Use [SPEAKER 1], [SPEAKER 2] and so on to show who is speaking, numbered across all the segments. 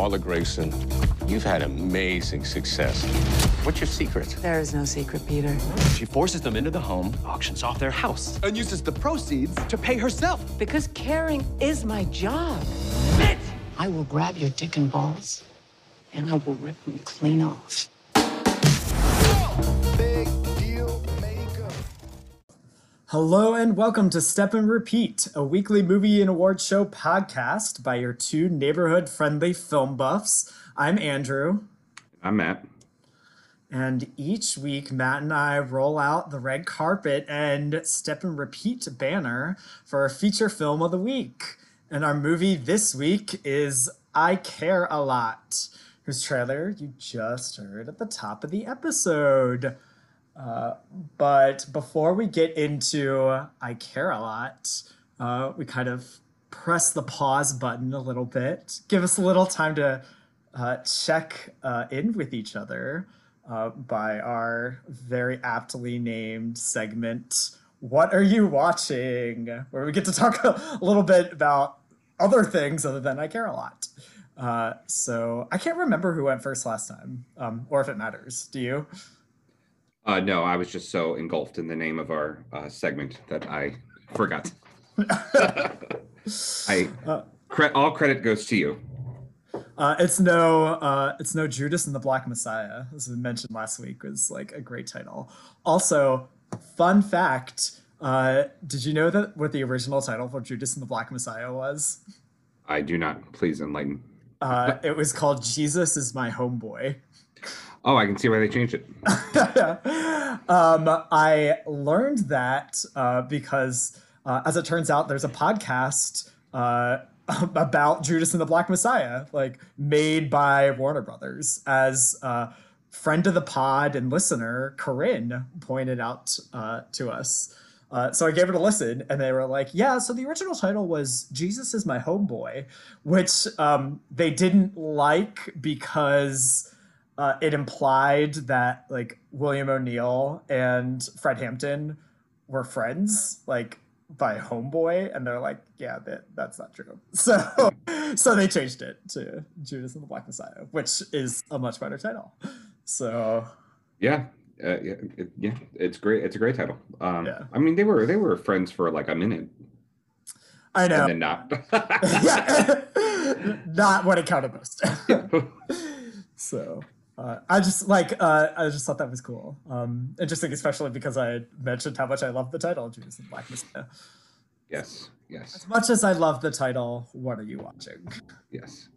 [SPEAKER 1] Marla Grayson, you've had amazing success. What's your secret?
[SPEAKER 2] There is no secret, Peter.
[SPEAKER 3] She forces them into the home, auctions off their house, and uses the proceeds to pay herself.
[SPEAKER 2] Because caring is my job. I will grab your dick and balls, and I will rip them clean off.
[SPEAKER 4] Hello and welcome to Step and Repeat, a weekly movie and award show podcast by your two neighborhood friendly film buffs. I'm Andrew,
[SPEAKER 5] I'm Matt.
[SPEAKER 4] and each week Matt and I roll out the red carpet and Step and Repeat banner for a feature film of the week. And our movie this week is I Care a Lot, whose trailer you just heard at the top of the episode. Uh, but before we get into I Care a Lot, uh, we kind of press the pause button a little bit, give us a little time to uh, check uh, in with each other uh, by our very aptly named segment, What Are You Watching? Where we get to talk a little bit about other things other than I Care a Lot. Uh, so I can't remember who went first last time, um, or if it matters. Do you?
[SPEAKER 5] Uh, no, I was just so engulfed in the name of our uh, segment that I forgot. I cre- all credit goes to you.
[SPEAKER 4] Uh, it's no, uh, it's no Judas and the Black Messiah, as we mentioned last week, was like a great title. Also, fun fact: uh, Did you know that what the original title for Judas and the Black Messiah was?
[SPEAKER 5] I do not. Please enlighten.
[SPEAKER 4] Uh, it was called Jesus is my homeboy.
[SPEAKER 5] Oh, I can see why they changed it.
[SPEAKER 4] um, I learned that uh, because, uh, as it turns out, there's a podcast uh, about Judas and the Black Messiah, like made by Warner Brothers. As uh, friend of the pod and listener Corinne pointed out uh, to us. Uh, so I gave it a listen, and they were like, "Yeah." So the original title was "Jesus is my homeboy," which um, they didn't like because uh, it implied that like William O'Neill and Fred Hampton were friends, like by homeboy, and they're like, yeah, that that's not true. So so they changed it to Judas and the Black Messiah, which is a much better title. So
[SPEAKER 5] Yeah, uh, yeah, it, yeah. It's great. It's a great title. Um,
[SPEAKER 4] Yeah.
[SPEAKER 5] I mean, they were they were friends for like a minute,
[SPEAKER 4] I know,
[SPEAKER 5] and then not.
[SPEAKER 4] yeah, not what it counted most. so. Uh, I just like uh, I just thought that was cool. Um, interesting, especially because I mentioned how much I love the title Judas and the Black Messiah.
[SPEAKER 5] yes, yes,
[SPEAKER 4] As much as I love the title, what are you watching?
[SPEAKER 5] yes.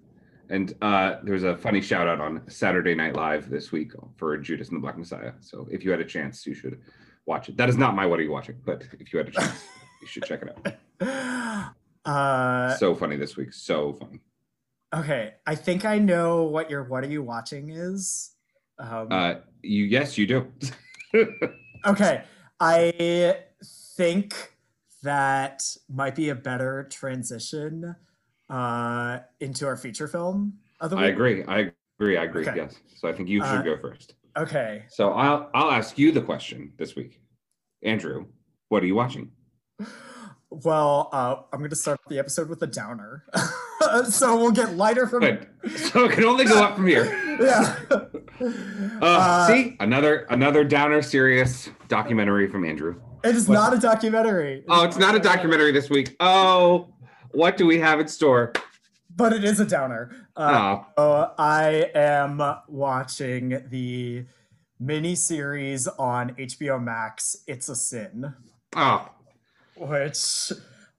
[SPEAKER 5] And uh, there's a funny shout out on Saturday Night Live this week for Judas and the Black Messiah. So if you had a chance, you should watch it. That is not my what are you watching, but if you had a chance, you should check it out.
[SPEAKER 4] Uh,
[SPEAKER 5] so funny this week. So funny.
[SPEAKER 4] Okay, I think I know what your "What are you watching?" is. Um,
[SPEAKER 5] Uh, you yes, you do.
[SPEAKER 4] okay, I think that might be a better transition uh, into our feature film
[SPEAKER 5] I agree. I agree. I agree.
[SPEAKER 4] Okay.
[SPEAKER 5] Yes. So I think you should
[SPEAKER 4] Uh,
[SPEAKER 5] go first.
[SPEAKER 4] Okay,
[SPEAKER 5] So I'll I'll ask you the question this week, Andrew. What are you watching?
[SPEAKER 4] well, uh, I'm going to start the episode with a downer, so we'll get lighter from
[SPEAKER 5] Good. So it can only go up from here.
[SPEAKER 4] yeah.
[SPEAKER 5] Uh,
[SPEAKER 4] Uh,
[SPEAKER 5] see another another downer serious documentary from Andrew.
[SPEAKER 4] It is not a documentary.
[SPEAKER 5] Oh, it's not a documentary this week. Oh, what do we have in store?
[SPEAKER 4] but it is a downer. Uh,
[SPEAKER 5] Oh,
[SPEAKER 4] so I am watching the mini series on HBO Max. It's a sin,
[SPEAKER 5] oh,
[SPEAKER 4] which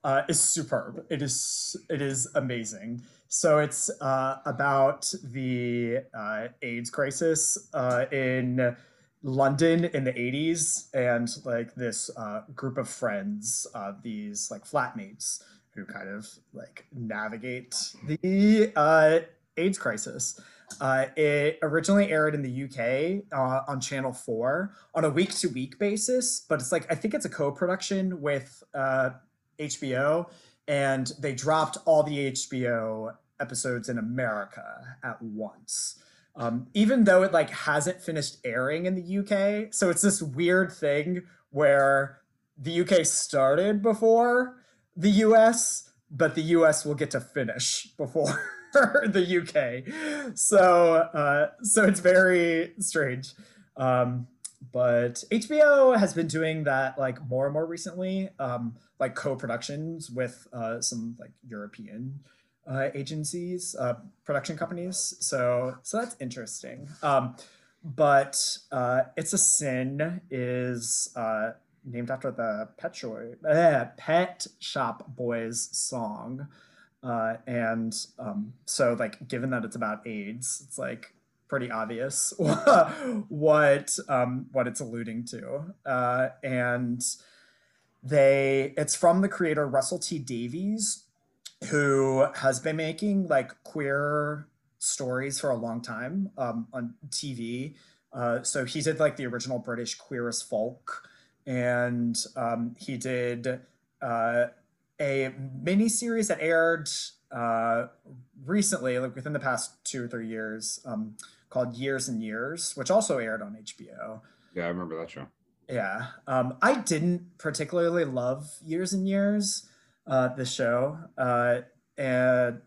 [SPEAKER 4] uh, is superb. It is it is amazing. So it's uh, about the uh, AIDS crisis uh, in London in the 80s and like this uh, group of friends, uh, these like flatmates who kind of like navigate the AIDS crisis. Uh, it originally aired in the UK uh, on Channel 4 on a week to week basis, but it's like, I think it's a co production with uh, HBO, and they dropped all the HBO episodes in America at once. Um, even though it like hasn't finished airing in the UK, so it's this weird thing where the UK started before the US, but the US will get to finish before the UK. So uh, so it's very strange. Um, but HBO has been doing that like more and more recently, um, like co-productions with uh, some like European uh, agencies, uh, production companies. So so that's interesting. Um, but uh, it's a sin is uh, named after the Pet, eh, Pet Shop Boys song. Uh, and um, so, like, given that it's about AIDS, it's like pretty obvious what um, what it's alluding to. Uh, and they, it's from the creator Russell T Davies, who has been making like queer stories for a long time um, on TV. Uh, so he did like the original British Queer as Folk and um, he did uh, a mini series that aired uh, recently, like within the past two or three years, um, called Years and Years, which also aired on HBO.
[SPEAKER 5] Yeah, I remember that show.
[SPEAKER 4] Yeah, um, I didn't particularly love Years and Years, uh, the show, uh, and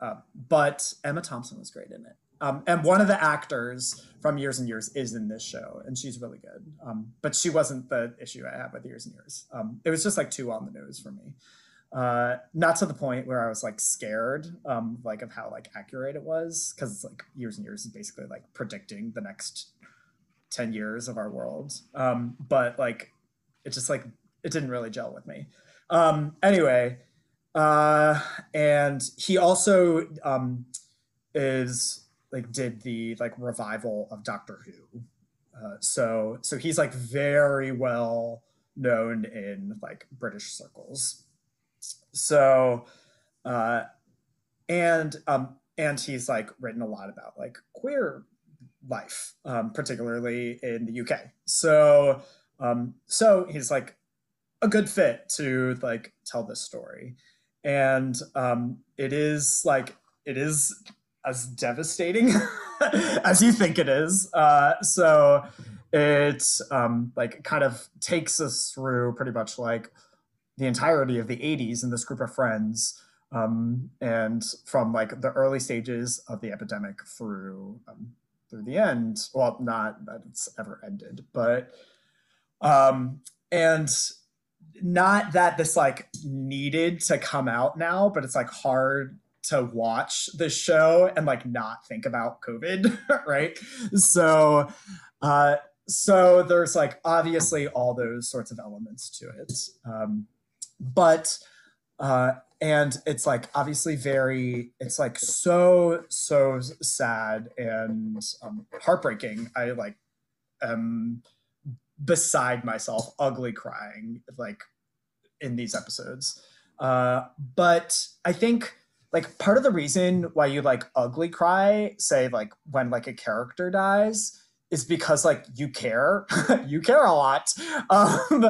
[SPEAKER 4] uh, but Emma Thompson was great in it. Um, and one of the actors from Years and Years is in this show, and she's really good. Um, but she wasn't the issue I had with Years and Years. Um, it was just like too on the nose for me. Uh, not to the point where I was like scared, um, like of how like accurate it was, because it's like Years and Years is basically like predicting the next ten years of our world. Um, but like, it just like it didn't really gel with me. Um, anyway, uh, and he also is like did the like revival of Doctor Who. Uh, so so he's like very well known in like British circles. So uh and um and he's like written a lot about like queer life, um, particularly in the UK. So um so he's like a good fit to like tell this story. And um it is like it is as devastating as you think it is. Uh, so it um, like kind of takes us through pretty much like the entirety of the 80s in this group of friends um, and from like the early stages of the epidemic through um, through the end well not that it's ever ended but um and not that this like needed to come out now but it's like hard to watch the show and like not think about COVID, right? So, uh, so there's like obviously all those sorts of elements to it, um, but uh, and it's like obviously very it's like so so sad and um, heartbreaking. I like am beside myself, ugly crying like in these episodes. Uh, but I think like part of the reason why you like ugly cry say like when like a character dies is because like you care. You care a lot. Um,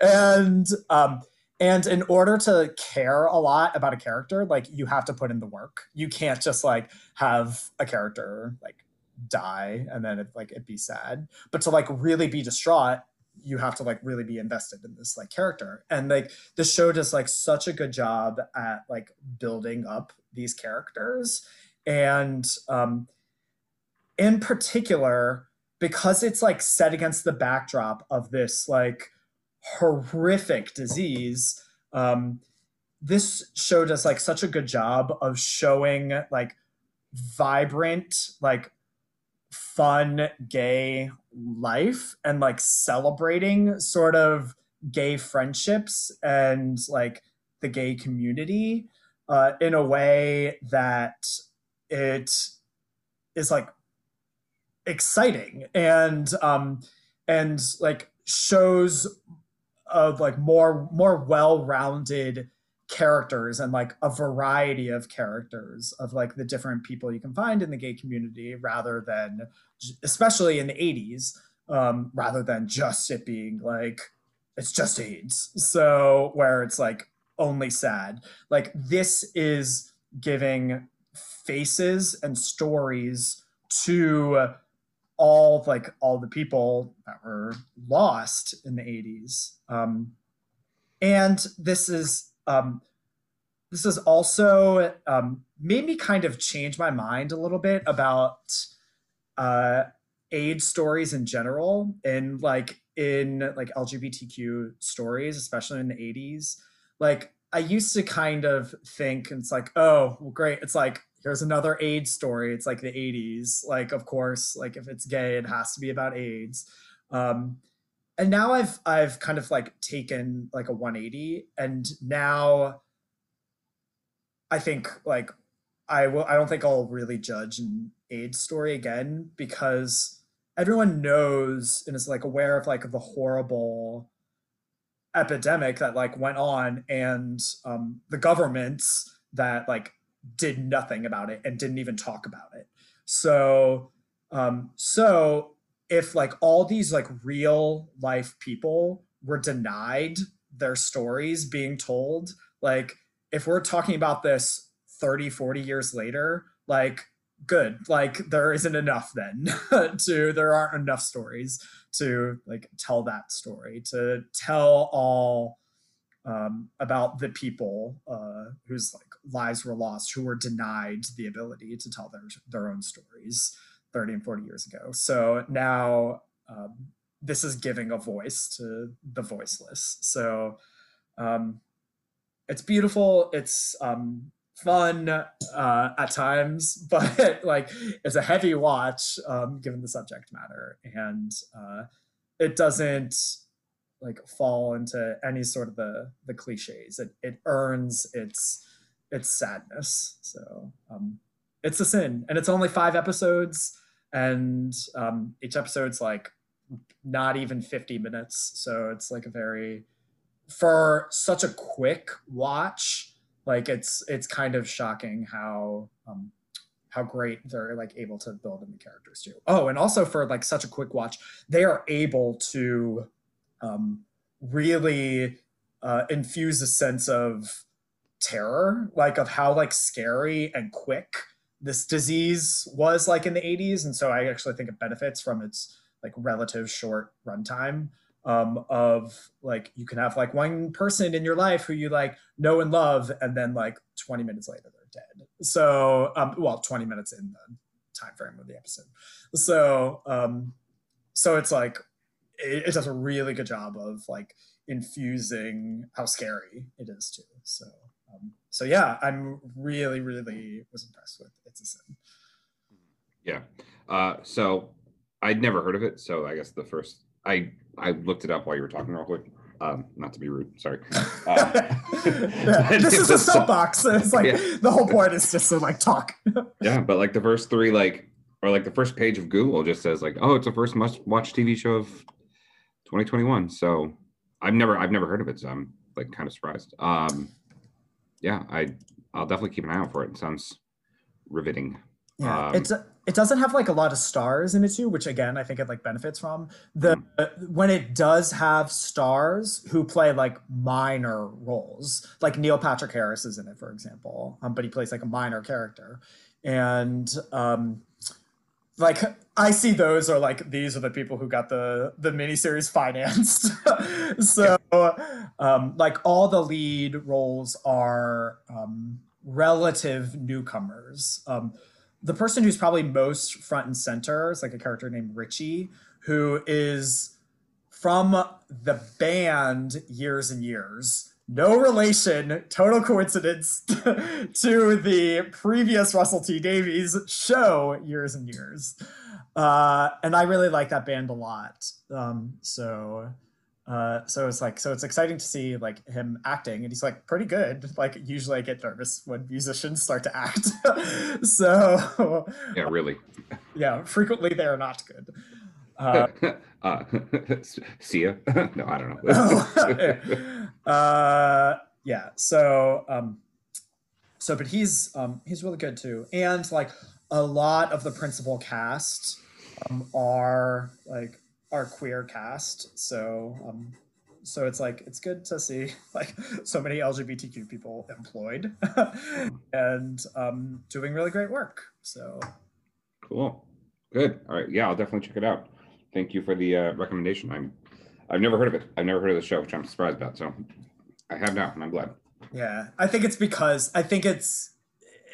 [SPEAKER 4] and um and in order to care a lot about a character like you have to put in the work. You can't just like have a character like die and then it like it be sad. But to like really be distraught you have to like really be invested in this like character. And like the show does like such a good job at like building up these characters. And um in particular because it's like set against the backdrop of this like horrific disease um this show does like such a good job of showing like vibrant like fun gay life and like celebrating sort of gay friendships and like the gay community uh, in a way that it is like exciting and um and like shows of like more more well-rounded characters and like a variety of characters of like the different people you can find in the gay community rather than especially in the 80s um rather than just it being like it's just AIDS. So where it's like only sad. Like this is giving faces and stories to all like all the people that were lost in the 80s um and this is um, this has also um, made me kind of change my mind a little bit about uh, AIDS stories in general, and like in like LGBTQ stories, especially in the 80s. Like I used to kind of think it's like, oh, well, great. It's like here's another AIDS story. It's like the 80s. Like, of course, like if it's gay, it has to be about AIDS. Um, and now I've I've kind of like taken like a 180, and now I think like I will I don't think I'll really judge an AIDS story again because everyone knows and is like aware of like the horrible epidemic that like went on and um, the governments that like did nothing about it and didn't even talk about it. So um so if like all these like real life people were denied their stories being told, like if we're talking about this 30 40 years later like good like there isn't enough then to there aren't enough stories to like tell that story to tell all um, about the people uh, whose like lives were lost who were denied the ability to tell their their own stories 30 and 40 years ago so now um, this is giving a voice to the voiceless so um, it's beautiful. It's um, fun uh, at times, but like it's a heavy watch um, given the subject matter, and uh, it doesn't like fall into any sort of the the cliches. It it earns its its sadness. So um, it's a sin, and it's only five episodes, and um, each episode's like not even 50 minutes so it's like a very for such a quick watch, like it's it's kind of shocking how um, how great they're like able to build in the characters too. Oh, and also for like such a quick watch, they are able to um, really uh, infuse a sense of terror, like of how like scary and quick this disease was like in the 80s. And so I actually think it benefits from its like relative short runtime um, of like you can have like one person in your life who you like know and love, and then like 20 minutes later they're dead. So, um, well, 20 minutes in the time frame of the episode. So, um, so it's like it, it does a really good job of like infusing how scary it is too. So, um, so yeah, I'm really, really was impressed with It's a Sin.
[SPEAKER 5] Yeah. Uh, so I'd never heard of it. So I guess the first I I looked it up while you were talking real quick. Um, not to be rude, sorry. Um,
[SPEAKER 4] yeah, this is a soapbox. It's like yeah. the whole point is just to like talk.
[SPEAKER 5] yeah, but like the first three, like or like the first page of Google just says like, oh, it's the first must-watch TV show of 2021. So I've never I've never heard of it, so I'm like kind of surprised. Um, yeah, I I'll definitely keep an eye out for it. It sounds riveting.
[SPEAKER 4] Yeah, um, it's a, it doesn't have like a lot of stars in it too, which again I think it like benefits from the mm. when it does have stars who play like minor roles. Like Neil Patrick Harris is in it, for example, um, but he plays like a minor character, and um, like I see those are like these are the people who got the the miniseries financed. so um, like all the lead roles are um, relative newcomers. Um, the person who's probably most front and center is like a character named Richie, who is from the band Years and Years. No relation, total coincidence to the previous Russell T Davies show Years and Years. Uh, and I really like that band a lot. Um, so uh, so it's like so it's exciting to see like him acting and he's like pretty good like usually i get nervous when musicians start to act so
[SPEAKER 5] yeah really
[SPEAKER 4] yeah frequently they're not good uh,
[SPEAKER 5] uh see ya no i don't know
[SPEAKER 4] uh yeah so um so but he's um he's really good too and like a lot of the principal cast um, are like are queer cast. So um, so it's like it's good to see like so many LGBTQ people employed and um, doing really great work. So
[SPEAKER 5] cool, good. All right, yeah, I'll definitely check it out. Thank you for the uh, recommendation. I'm I've never heard of it. I've never heard of the show, which I'm surprised about. So I have now, and I'm glad.
[SPEAKER 4] Yeah, I think it's because I think it's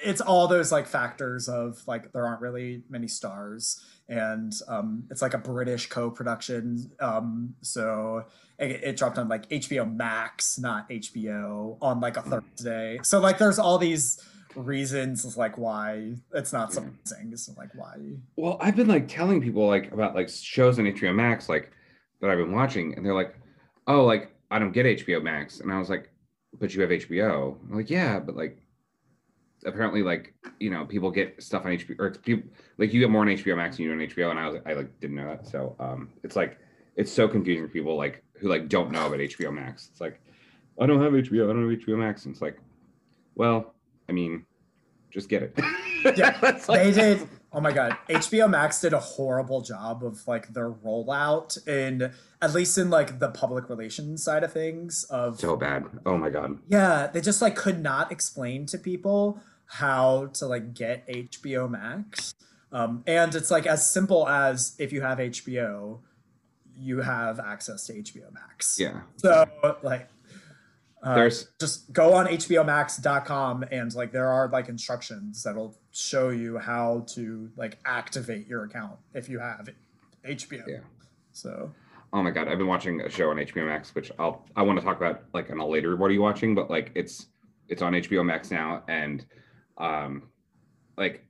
[SPEAKER 4] it's all those like factors of like there aren't really many stars and um it's like a British co-production um so it, it dropped on like HBO Max not HBO on like a Thursday so like there's all these reasons like why it's not surprising so like why
[SPEAKER 5] Well, I've been like telling people like about like shows on HBO Max like that I've been watching, and they're like, "Oh, like I don't get HBO Max," and I was like, "But you have HBO." I'm like, "Yeah, but like apparently like you know people get stuff on HBO or people like you get more on HBO Max than you do on HBO," and I was I like didn't know that, so um, it's like it's so confusing for people like who like don't know about HBO Max. It's like I don't have HBO, I don't have HBO Max, and it's like, well, I mean, just get it.
[SPEAKER 4] Yeah,
[SPEAKER 5] like-
[SPEAKER 4] they did oh my god hbo max did a horrible job of like their rollout in at least in like the public relations side of things of
[SPEAKER 5] so bad. Oh my god.
[SPEAKER 4] yeah they just like could not explain to people how to like get hbo max um, and it's like as simple as if you have hbo you have access to hbo max
[SPEAKER 5] Yeah.
[SPEAKER 4] so like uh,
[SPEAKER 5] There's
[SPEAKER 4] just go on hbomax.com and like there are like instructions that'll show you how to like activate your account if you have hbo
[SPEAKER 5] Yeah.
[SPEAKER 4] so
[SPEAKER 5] Oh my god, I've been watching a show on HBO Max, which I'll I want to talk about like in a later what are you watching, but like it's it's on HBO Max now, and um like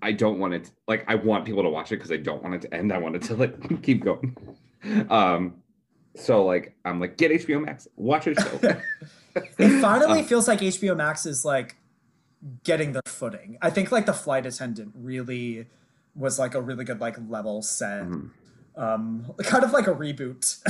[SPEAKER 5] I don't want it like I want people to watch it because I don't want it to end. I want it to like keep going. Um so like I'm like get HBO Max, watch a show.
[SPEAKER 4] it finally
[SPEAKER 5] Uh,
[SPEAKER 4] feels like hbo max is like getting their footing i think like the flight attendant really was like a really good like level set
[SPEAKER 5] Mhm.
[SPEAKER 4] um kind of like a reboot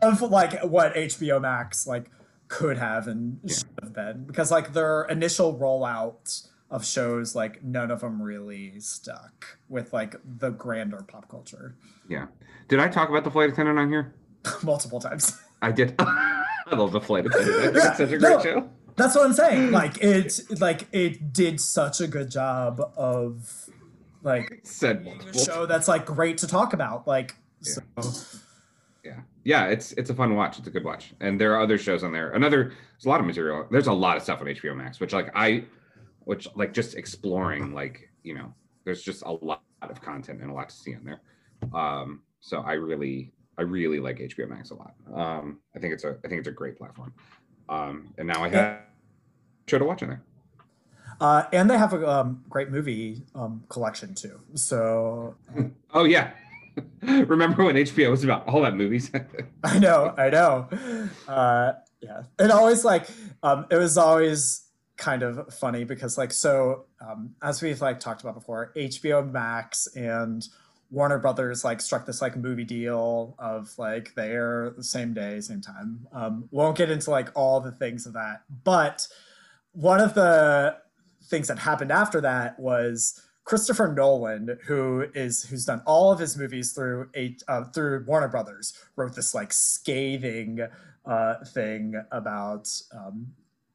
[SPEAKER 4] of like what hbo max like could have and should have been because like their initial rollout of shows like none of them really stuck with like the grander pop culture
[SPEAKER 5] yeah. Did I talk about the flight attendant on here?
[SPEAKER 4] multiple times
[SPEAKER 5] I did. I love the flight attendant.
[SPEAKER 4] Yeah,
[SPEAKER 5] It's such a great
[SPEAKER 4] no.
[SPEAKER 5] show.
[SPEAKER 4] That's what I'm saying. Like it, like it did such a good job of like
[SPEAKER 5] Said
[SPEAKER 4] a show that's like great to talk about. Like, so,
[SPEAKER 5] yeah yeah it's it's a fun watch it's a good watch and there are other shows on there another there's a lot of material there's a lot of stuff on hbo max which like i which like just exploring like you know there's just a lot of content and a lot to see on there um so i really i really like hbo max a lot. Um i think it's a i think it's a great platform. Um and now i have show to watch on there.
[SPEAKER 4] Uh, and they have a um, great movie um, collection too. So
[SPEAKER 5] oh yeah. Remember when hbo was about all that movies?
[SPEAKER 4] I know, I know. Uh, yeah, it always like um, it was always kind of funny because like so um, as we've like talked about before, HBO Max and Warner Brothers like struck this like movie deal of like they air the same day, same time. Um, won't get into like all the things of that, but one of the things that happened after that was Christopher Nolan, who is who's done all of his movies through eight uh, through Warner Brothers, wrote this like scathing uh, thing about um,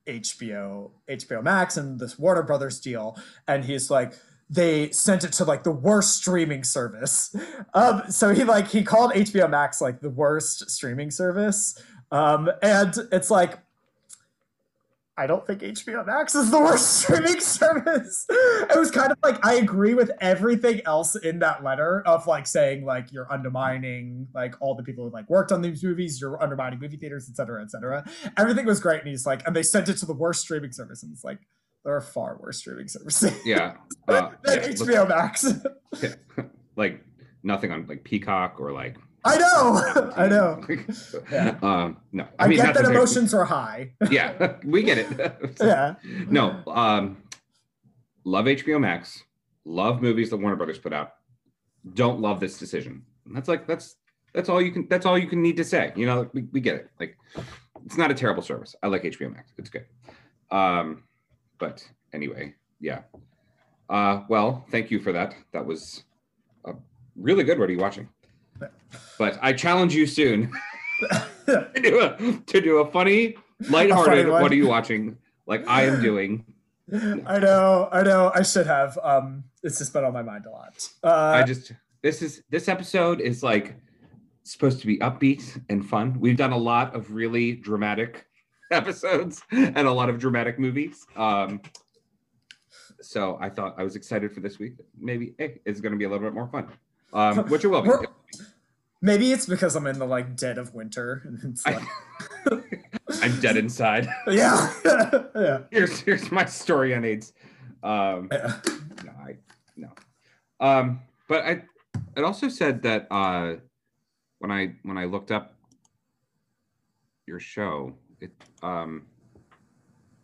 [SPEAKER 4] HBO HBO Max and this Warner Brothers deal, and he's like they sent it to like the worst streaming service. Um, so he like he called HBO Max like the worst streaming service, um, and it's like I don't think HBO Max is the worst streaming service. It was kind of like I agree with everything else in that letter of like saying like you're undermining like all the people who like worked on these movies, you're undermining movie theaters, et cetera, et cetera. Everything was great, and he's like, and they sent it to the worst streaming service, and it's like there are far worse streaming services
[SPEAKER 5] yeah uh,
[SPEAKER 4] than
[SPEAKER 5] yeah,
[SPEAKER 4] HBO Max.
[SPEAKER 5] like nothing on like Peacock or like.
[SPEAKER 4] I know, I know. Yeah.
[SPEAKER 5] Um, no,
[SPEAKER 4] I,
[SPEAKER 5] mean
[SPEAKER 4] get that emotions are high.
[SPEAKER 5] Yeah, we get it.
[SPEAKER 4] yeah,
[SPEAKER 5] No, um, love HBO Max. Love movies that Warner Brothers put out. Don't love this decision. And That's like that's that's all you can that's all you can need to say. You know, we, we get it. Like it's not a terrible service. I like HBO Max. It's good. Um, but anyway, yeah. Uh, well, thank you for that. That was uh, really good. What are you watching? But I challenge you soon to do a to do a funny, lighthearted.
[SPEAKER 4] one.
[SPEAKER 5] what are you watching? Like I am doing.
[SPEAKER 4] I know, I know. I should have. Um, it's just been on my mind a lot. Uh,
[SPEAKER 5] I just this is this episode is like supposed to be upbeat and fun. We've done a lot of really dramatic episodes and a lot of dramatic movies. Um, so I thought I was excited for this week. Maybe hey, it's going to be a little bit more fun, um, which it will be.
[SPEAKER 4] Maybe it's because I'm in the like dead of winter. And it's like,
[SPEAKER 5] I'm dead inside.
[SPEAKER 4] yeah, yeah.
[SPEAKER 5] Here's here's my story on AIDS. Um,
[SPEAKER 4] yeah.
[SPEAKER 5] no, I no. Um, but I it also said that uh, when I when I looked up your show, it um,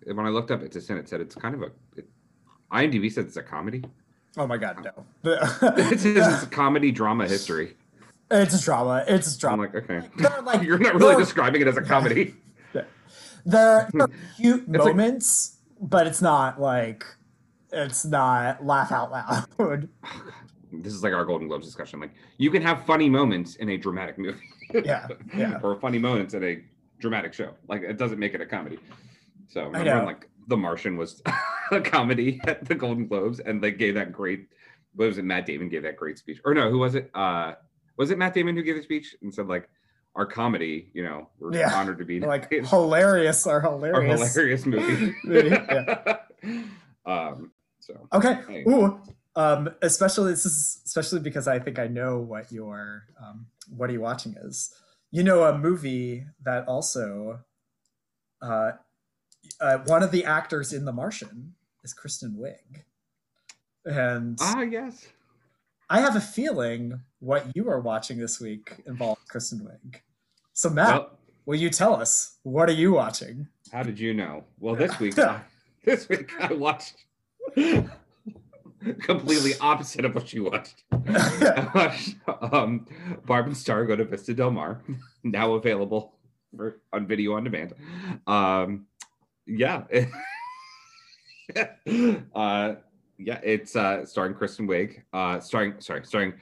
[SPEAKER 5] when I looked up it's a sin, it said it's kind of a. It, IMDb said it's a comedy.
[SPEAKER 4] Oh my god, no.
[SPEAKER 5] it says it's a comedy drama history.
[SPEAKER 4] it's a drama. It's a
[SPEAKER 5] I'm
[SPEAKER 4] drama.
[SPEAKER 5] like, okay,
[SPEAKER 4] like
[SPEAKER 5] you're not really describing it as a comedy.
[SPEAKER 4] There are cute
[SPEAKER 5] like-
[SPEAKER 4] moments, but it's not like it's not laugh out loud.
[SPEAKER 5] This is like our Golden Globes discussion. Like, you can have funny moments in a dramatic movie.
[SPEAKER 4] Yeah, yeah.
[SPEAKER 5] or funny moments in a dramatic show. Like, it doesn't make it a comedy. So remember when, like The Martian was a comedy at the Golden Globes, and they gave that great. What was it? Matt Damon gave that great speech, or no? Who was it? Uh, was it Matt Damon who gave the speech and said like, "Our comedy, you know, we're
[SPEAKER 4] Yeah.
[SPEAKER 5] honored to be
[SPEAKER 4] like
[SPEAKER 5] our
[SPEAKER 4] hilarious or hilarious.
[SPEAKER 5] hilarious movie."
[SPEAKER 4] Yeah.
[SPEAKER 5] um. So
[SPEAKER 4] Okay.
[SPEAKER 5] Hey.
[SPEAKER 4] Ooh. Um, especially this is especially because I think I know what your um, what are you watching is. You know a movie that also uh, uh, one of the actors in The Martian is Kristen Wiig. And
[SPEAKER 5] ah yes.
[SPEAKER 4] I have a feeling what you are watching this week involves Kristen Wiig. So Matt,
[SPEAKER 5] Well,
[SPEAKER 4] will you tell us what are you watching?
[SPEAKER 5] How did you know? Well, this week, this week I watched completely opposite of what she watched. Um, Barb and Star go to Vista Del Mar, now available for on video on demand. Um, yeah, uh, yeah, it's uh, starring Kristen Wiig, uh, starring sorry, starring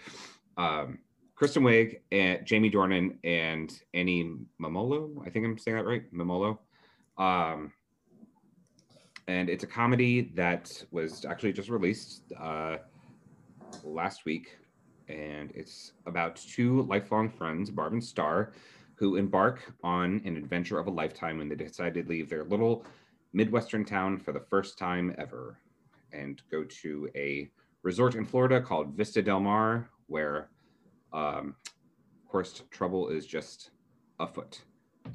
[SPEAKER 5] um, Kristen Wiig and Jamie Dornan and Annie Mamolo. I think I'm saying that right, Mamolo. Um, and it's a comedy that was actually just released uh, last week, and it's about two lifelong friends, Barb and Star, who embark on an adventure of a lifetime when they decide to leave their little midwestern town for the first time ever, and go to a resort in Florida called Vista Del Mar, where, um, of course, trouble is just afoot.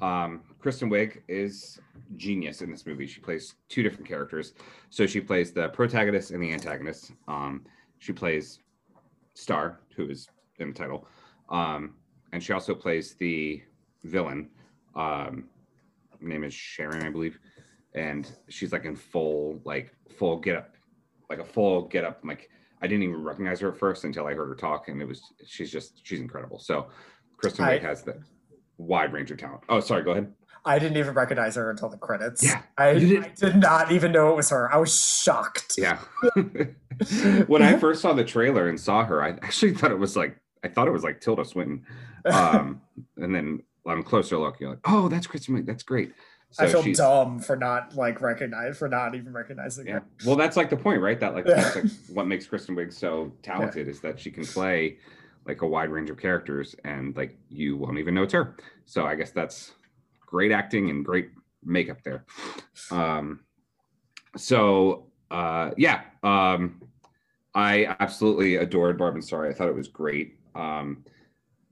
[SPEAKER 5] Um, Kristen Wiig is genius in this movie. She plays two different characters. So she plays the protagonist and the antagonist. Um, she plays Star, who is in the title, um, and she also plays the villain. Um, name is Sharon, I believe, and she's like in full, like full get up, like a full get up. Like I didn't even recognize her at first until I heard her talk, and it was she's just she's incredible. So Kristen Wiig has the wide range of talent. Oh, sorry, go ahead.
[SPEAKER 4] I didn't even recognize her until the credits.
[SPEAKER 5] Yeah,
[SPEAKER 4] I,
[SPEAKER 5] did-
[SPEAKER 4] I did not even know it was her. I was shocked.
[SPEAKER 5] Yeah. when I first saw the trailer and saw her, I actually thought it was like I thought it was like Tilda Swinton. Um, and then on closer look, you're like, oh, that's Kristen Wiig. That's great. So
[SPEAKER 4] I feel
[SPEAKER 5] she's
[SPEAKER 4] dumb for not like recognize for not even recognizing
[SPEAKER 5] yeah.
[SPEAKER 4] her.
[SPEAKER 5] Well, that's like the point, right? That like
[SPEAKER 4] Yeah.
[SPEAKER 5] that's like what makes Kristen Wiig so talented is that she can play like a wide range of characters and like you won't even know it's her. So I guess that's great acting and great makeup there. Um so uh yeah, um I absolutely adored Barb and Star. I thought it was great. Um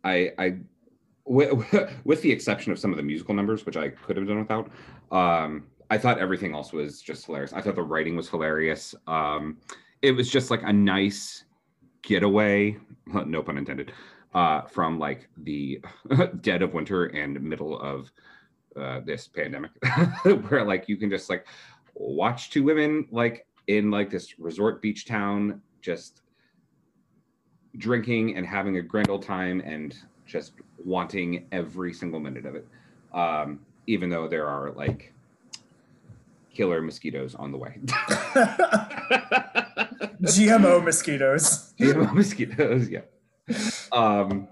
[SPEAKER 5] I I with the exception of some of the musical numbers, which I could have done without, um, I thought everything else was just hilarious. I thought the writing was hilarious. Um, it was just like a nice getaway, no pun intended, uh, from like the dead of winter and middle of uh, this pandemic, where like you can just like watch two women like in like this resort beach town, just drinking and having a grand old time and just wanting every single minute of it. Um, even though there are like killer mosquitoes on the way.
[SPEAKER 4] GMO mosquitoes.
[SPEAKER 5] GMO mosquitoes, yeah. Um,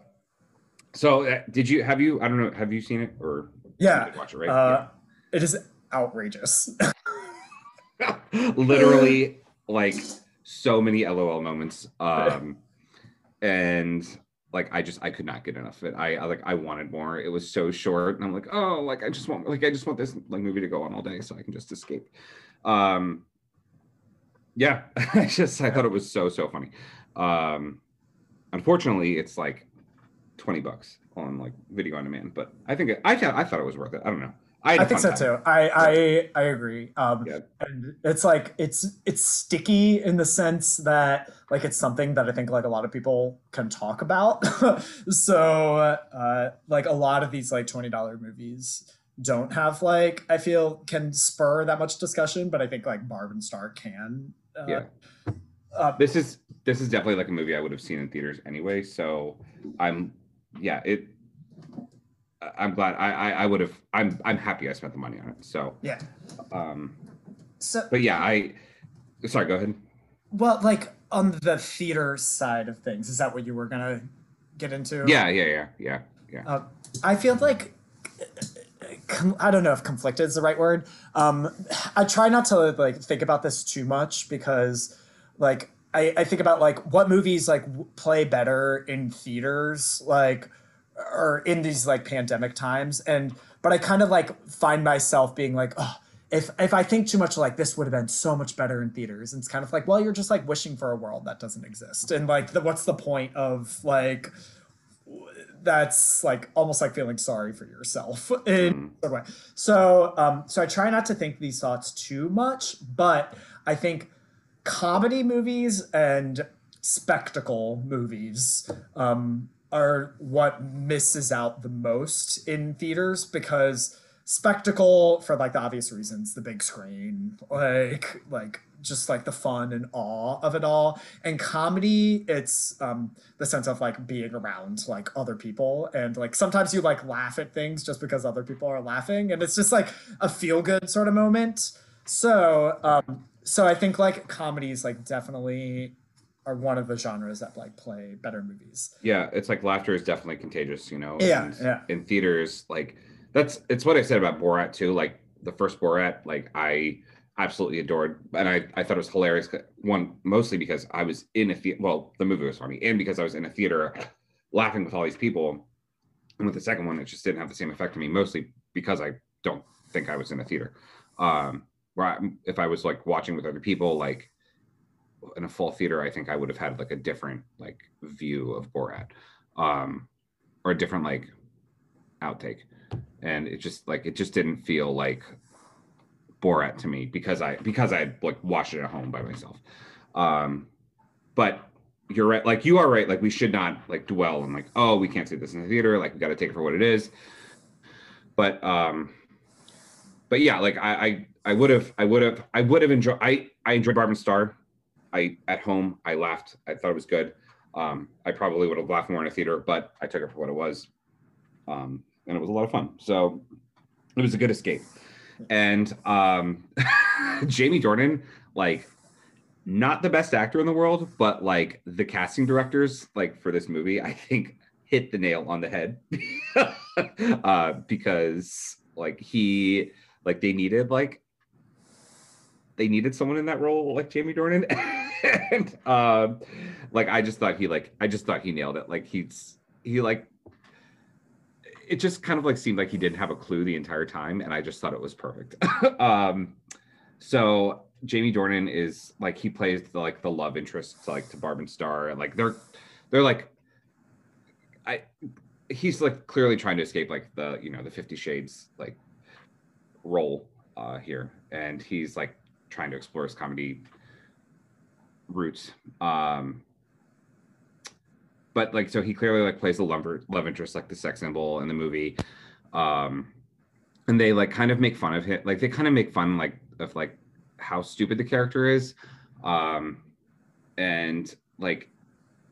[SPEAKER 5] so uh, did you have you I don't know have you seen it or
[SPEAKER 4] Yeah.
[SPEAKER 5] watch it right?
[SPEAKER 4] Uh, it is outrageous.
[SPEAKER 5] Literally like so many LOL moments. Um, and like I just I could not get enough of it. I, I like I wanted more. It was so short, and I'm like, oh, like I just want like I just want this like movie to go on all day so I can just escape. Um, yeah, I just I thought it was so so funny. Um, unfortunately, it's like twenty bucks on like video on demand, but I think it, I thought I thought it was worth it. I don't know. I,
[SPEAKER 4] I think so time. too. I, I I agree. Um, yeah. and it's like it's it's sticky in the sense that like it's something that I think like a lot of people can talk about. so uh, like a lot of these like twenty dollar movies don't have like I feel can spur that much discussion, but I think like Barb and Star can. Uh,
[SPEAKER 5] yeah. Uh, this is this is definitely like a movie I would have seen in theaters anyway. So I'm yeah it I'm glad I, I, I would have I'm I'm happy I spent the money on it. So
[SPEAKER 4] yeah.
[SPEAKER 5] Um so but yeah, I sorry, go ahead.
[SPEAKER 4] Well, like on the theater side of things, is that what you were gonna get into?
[SPEAKER 5] Yeah, yeah, yeah, yeah, yeah. Uh,
[SPEAKER 4] I feel like I don't know if conflicted is the right word. Um, I try not to like think about this too much because, like, I, I think about like what movies like play better in theaters, like or in these like pandemic times and but i kind of like find myself being like oh if if i think too much like this would have been so much better in theaters. And it's kind of like well you're just like wishing for a world that doesn't exist. And like the, what's the point of like that's like almost like feeling sorry for yourself in mm. way. So um so i try not to think these thoughts too much but i think comedy movies and spectacle movies um are what misses out the most in theaters because spectacle for like the obvious reasons the big screen like like just like the fun and awe of it all. And comedy it's um the sense of like being around like other people. And like sometimes you like laugh at things just because other people are laughing. And it's just like a feel good sort of moment. So um so i think like comedies like definitely are one of the genres that like play better movies.
[SPEAKER 5] Yeah, it's like laughter is definitely contagious, you know.
[SPEAKER 4] Yeah, and yeah.
[SPEAKER 5] In theaters, like that's it's what I said about Borat too. Like the first Borat, like I absolutely adored, and I I thought it was hilarious. One mostly because I was in a theater. Well, the movie was funny, and because I was in a theater laughing with all these people. And with the second one, it just didn't have the same effect on me. Mostly because I don't think I was in a theater. Um, where I, if I was like watching with other people, like in a full theater, I think I would have had like a different like view of Borat, um, or a different like outtake, and it just like it just didn't feel like Borat to me because I because I like watched it at home by myself. Um, but you're right, like you are right. Like we should not like dwell on like oh we can't see this in the theater. Like we got to take it for what it is. But um, but yeah, like I I, would have I would have I would have enjoyed I I enjoyed Barb and Star. I at home I laughed. I thought it was good. Um, I probably would have laughed more in a theater, but I took it for what it was, um, and it was a lot of fun. So it was a good escape. And um, Jamie Dornan, like, not the best actor in the world, but like the casting directors, like for this movie, I think hit the nail on the head uh, because like he like they needed like they needed someone in that role like Jamie Dornan. and um, like I just thought he like I just thought he nailed it. Like he's he like it just kind of like seemed like he didn't have a clue the entire time, and I just thought it was perfect. um, so Jamie Dornan is like he plays the, like the love interest to, like to Barb and Star, and like they're they're like I he's like clearly trying to escape like the you know the Fifty Shades like role uh here, and he's like trying to explore his comedy roots. Um, but like, so he clearly like plays the lumber love interest, like the sex symbol in the movie. Um, and they like kind of make fun of him. Like they kind of make fun like of like how stupid the character is. Um, and like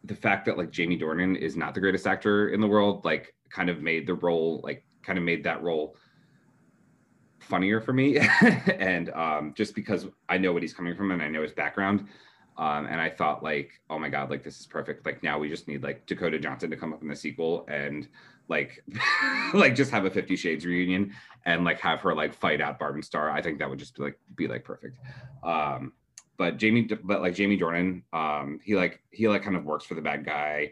[SPEAKER 5] the fact that like Jamie Dornan is not the greatest actor in the world, like kind of made the role, like kind of made that role funnier for me and um, just because i know what he's coming from and i know his background um, and i thought like oh my god like this is perfect. Like now we just need like dakota johnson to come up in the sequel and like like just have a 50 shades reunion and like have her like fight out barb and star i think that would just be like be like perfect. Um but jamie but like jamie Dornan, um he like he like kind of works for the bad guy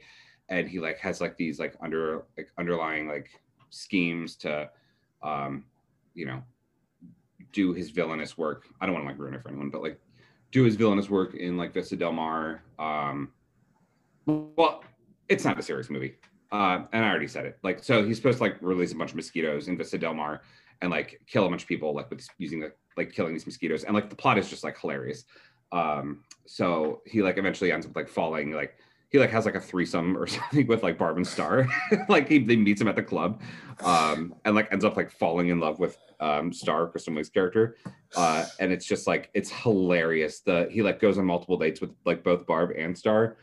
[SPEAKER 5] and he like has like these like under like underlying like schemes to um you know do his villainous work. I don't want to like ruin it for anyone but like do his villainous work in like vista del mar. Um well it's not a serious movie. Uh and i already said it. Like so he's supposed to like release a bunch of mosquitoes in vista del mar and like kill a bunch of people like with using the like killing these mosquitoes. And like the plot is just like hilarious. Um so he like eventually ends up like falling like he like has like a threesome or something with like Barb and Star. like he, he meets him at the club, um, and like ends up like falling in love with um Star, Kristen Wiig's character. Uh, and it's just like it's hilarious. The he like goes on multiple dates with like both Barb and Star.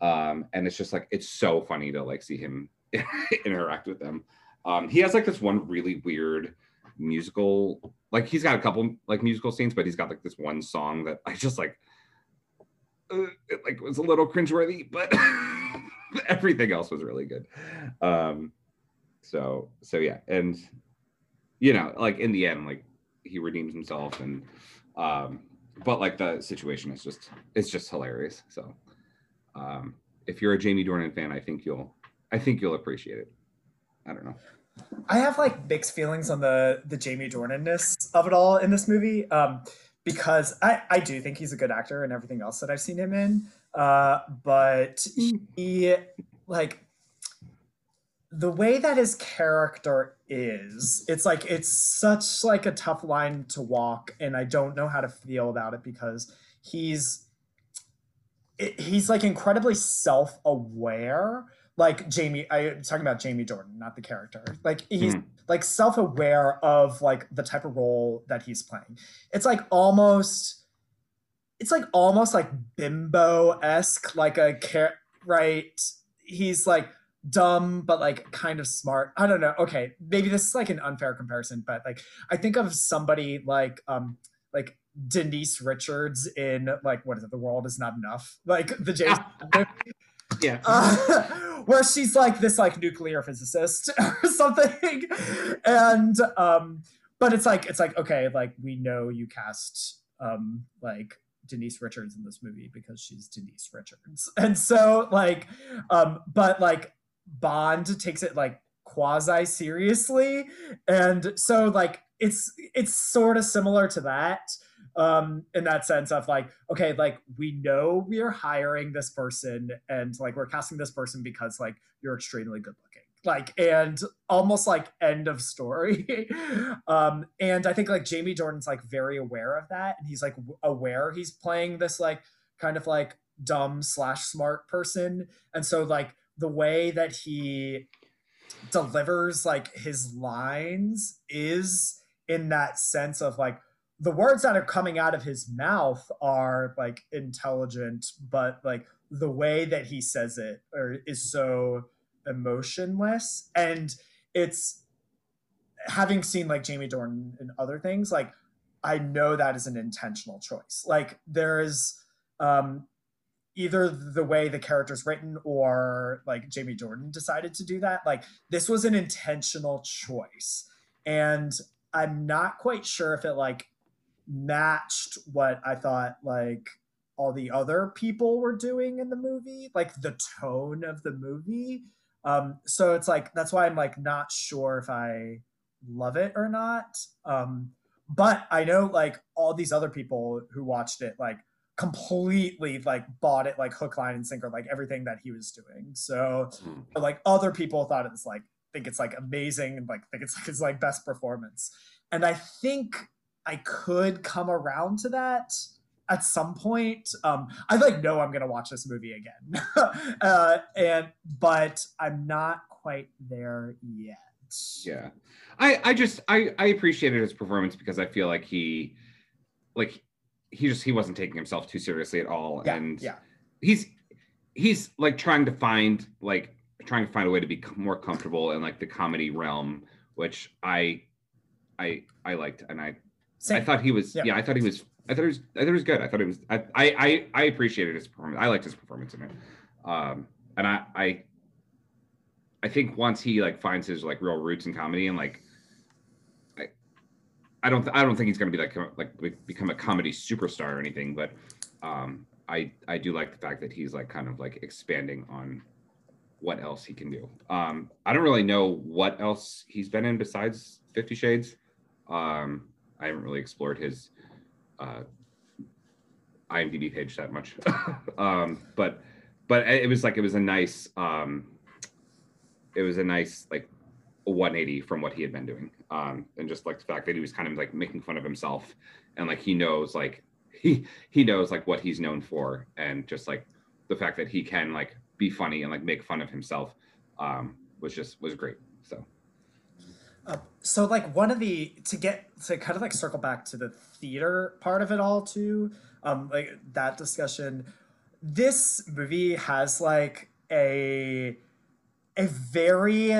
[SPEAKER 5] Um, and it's just like it's so funny to like see him interact with them. Um, he has like this one really weird musical, like he's got a couple like musical scenes, but he's got like this one song that I just like uh, it like was a little cringeworthy, but everything else was really good. Um, so so yeah, and you know, like in the end, like he redeems himself, and um, but like the situation is just it's just hilarious. So um, if you're a Jamie Dornan fan, I think you'll I think you'll appreciate it. I don't know.
[SPEAKER 4] I have like mixed feelings on the the Jamie Dornanness of it all in this movie. Um, because I, I do think he's a good actor and everything else that I've seen him in. Uh, but he like the way that his character is, it's like it's such like a tough line to walk, and I don't know how to feel about it because he's he's like incredibly self-aware like Jamie, I'm talking about Jamie Dornan, not the character. Like he's mm. like self-aware of like the type of role that he's playing. It's like almost, it's like almost like bimbo-esque, like a car- right. He's like dumb but like kind of smart. I don't know. Okay, maybe this is like an unfair comparison, but like I think of somebody like um like Denise Richards in like what is it? The world is not enough. Like the James.
[SPEAKER 5] yeah. Uh,
[SPEAKER 4] where she's like this like nuclear physicist or something, and um, but it's like it's like okay, like we know you cast um like Denise Richards in this movie because she's Denise Richards, and so like um, but like Bond takes it like quasi seriously, and so like it's it's sort of similar to that um in that sense of like okay like we know we're hiring this person and like we're casting this person because like you're extremely good looking. Like and almost like end of story. Um and i think like jamie Dornan's like very aware of that. And he's like aware he's playing this like kind of like dumb slash smart person. And so like the way that he delivers like his lines is in that sense of like the words that are coming out of his mouth are like intelligent, but like the way that he says it or is so emotionless. And it's having seen like Jamie Dornan and other things, like I know that is an intentional choice. Like there is um either the way the character's written or like Jamie Dornan decided to do that. Like this was an intentional choice. And I'm not quite sure if it like matched what I thought like all the other people were doing in the movie, like the tone of the movie. Um, so it's like that's why I'm like not sure if I love it or not. Um, but I know like all these other people who watched it like completely like bought it like hook line and sinker like everything that he was doing so hmm. like other people thought it was like think it's like amazing and like think it's like his like best performance and i think I could come around to that at some point. Um, I like know I'm gonna watch this movie again, uh, and but I'm not quite there yet.
[SPEAKER 5] Yeah, I I just I I appreciated his performance because I feel like he like he just he wasn't taking himself too seriously at all,
[SPEAKER 4] yeah,
[SPEAKER 5] and
[SPEAKER 4] yeah,
[SPEAKER 5] he's he's like trying to find like trying to find a way to be more comfortable in like the comedy realm, which I I I liked and I same. I thought he was. Yeah. yeah. I thought he was. I thought he was. I thought he was good. I thought he was. I. I. I appreciated his performance. I liked his performance in it. Um, and I. I. I think once he like finds his like real roots in comedy and like. I. I don't. I don't think he's going to be like like become a comedy superstar or anything, but. Um, I. I do like the fact that he's like kind of like expanding on what else he can do. Um, I don't really know what else he's been in besides Fifty Shades. Um, I haven't really explored his uh, IMDb page that much, um, but but it was like it was a nice um, it was a nice like 180 from what he had been doing, um, and just like the fact that he was kind of like making fun of himself, and like he knows like he he knows like what he's known for, and just like the fact that he can like be funny and like make fun of himself um, was just was great. So
[SPEAKER 4] Uh, so like one of the to get to kind of like circle back to the theater part of it all too um like that discussion this movie has like a a very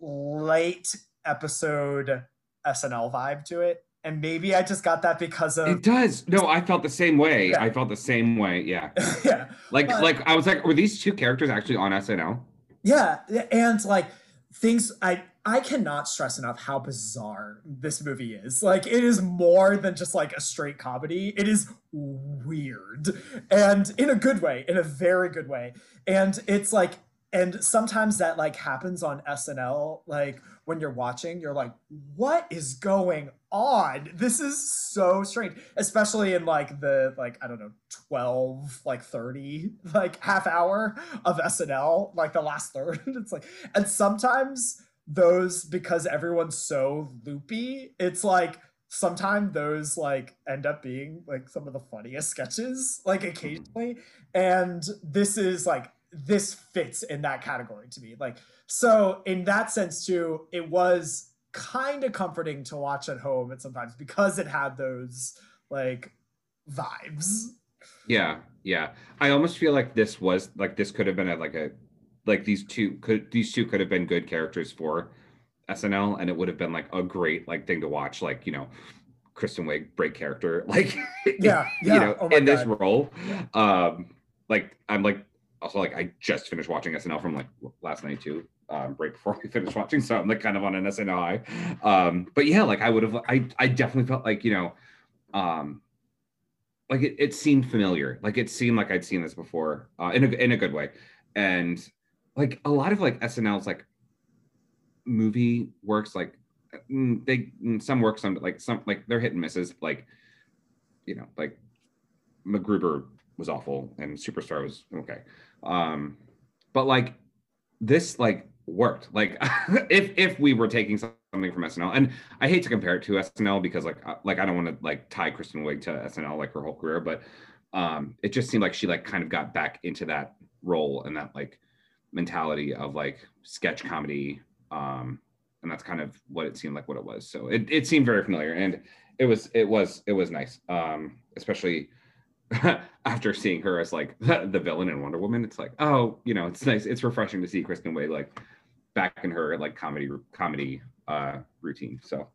[SPEAKER 4] late episode snl vibe to it and maybe i just got that because of
[SPEAKER 5] it does. No, I felt the same way.
[SPEAKER 4] Yeah.
[SPEAKER 5] I felt the same way. Yeah.
[SPEAKER 4] yeah
[SPEAKER 5] Like
[SPEAKER 4] But-
[SPEAKER 5] like I was like, were these two characters actually on SNL?
[SPEAKER 4] Yeah, and like things I I cannot stress enough how bizarre this movie is. Like it is more than just like a straight comedy. It is weird. And in a good way, in a very good way. And it's like and sometimes that like happens on SNL like when you're watching you're like what is going on? This is so strange, especially in like the like I don't know 12 like 30 like half hour of SNL like the last third. It's like and sometimes those because everyone's so loopy, it's like sometimes those like end up being like some of the funniest sketches like mm-hmm. occasionally. And this is like this fits in that category to me. Like so in that sense too it was kind of comforting to watch at home and sometimes because it had those like vibes.
[SPEAKER 5] Yeah, yeah. I almost feel like this was like this could have been a, like a like these two could these two could have been good characters for SNL, and it would have been like a great like thing to watch. Like you know, Kristen Wiig break character, like
[SPEAKER 4] Yeah, yeah.
[SPEAKER 5] you know,
[SPEAKER 4] Oh
[SPEAKER 5] in this role. Um, like I'm like also like I just finished watching SNL from like last night too. Um, right before we finished watching, so I'm like kind of on an SNL high. Um, but yeah, like I would have, I I definitely felt like you know, um, like it, it seemed familiar like it seemed like i'd seen this before uh, in a in a good way and like a lot of like snl's like movie works like mm, they mm, some work some like some like they're hit and misses like you know like MacGruber was awful and superstar was okay. Um but like this like worked. Like if if we were taking something from snl and I hate to compare it to SNL because like uh, like I don't want to like tie Kristen Wiig to SNL like her whole career, but um it just seemed like she like kind of got back into that role and that like mentality of like sketch comedy um and that's kind of what it seemed like what it was. So it, it seemed very familiar and it was it was it was nice. Um especially after seeing her as like the, the villain in Wonder Woman, it's like, oh, you know, it's nice. It's refreshing to see Kristen Wiig like back in her like comedy comedy uh routine. So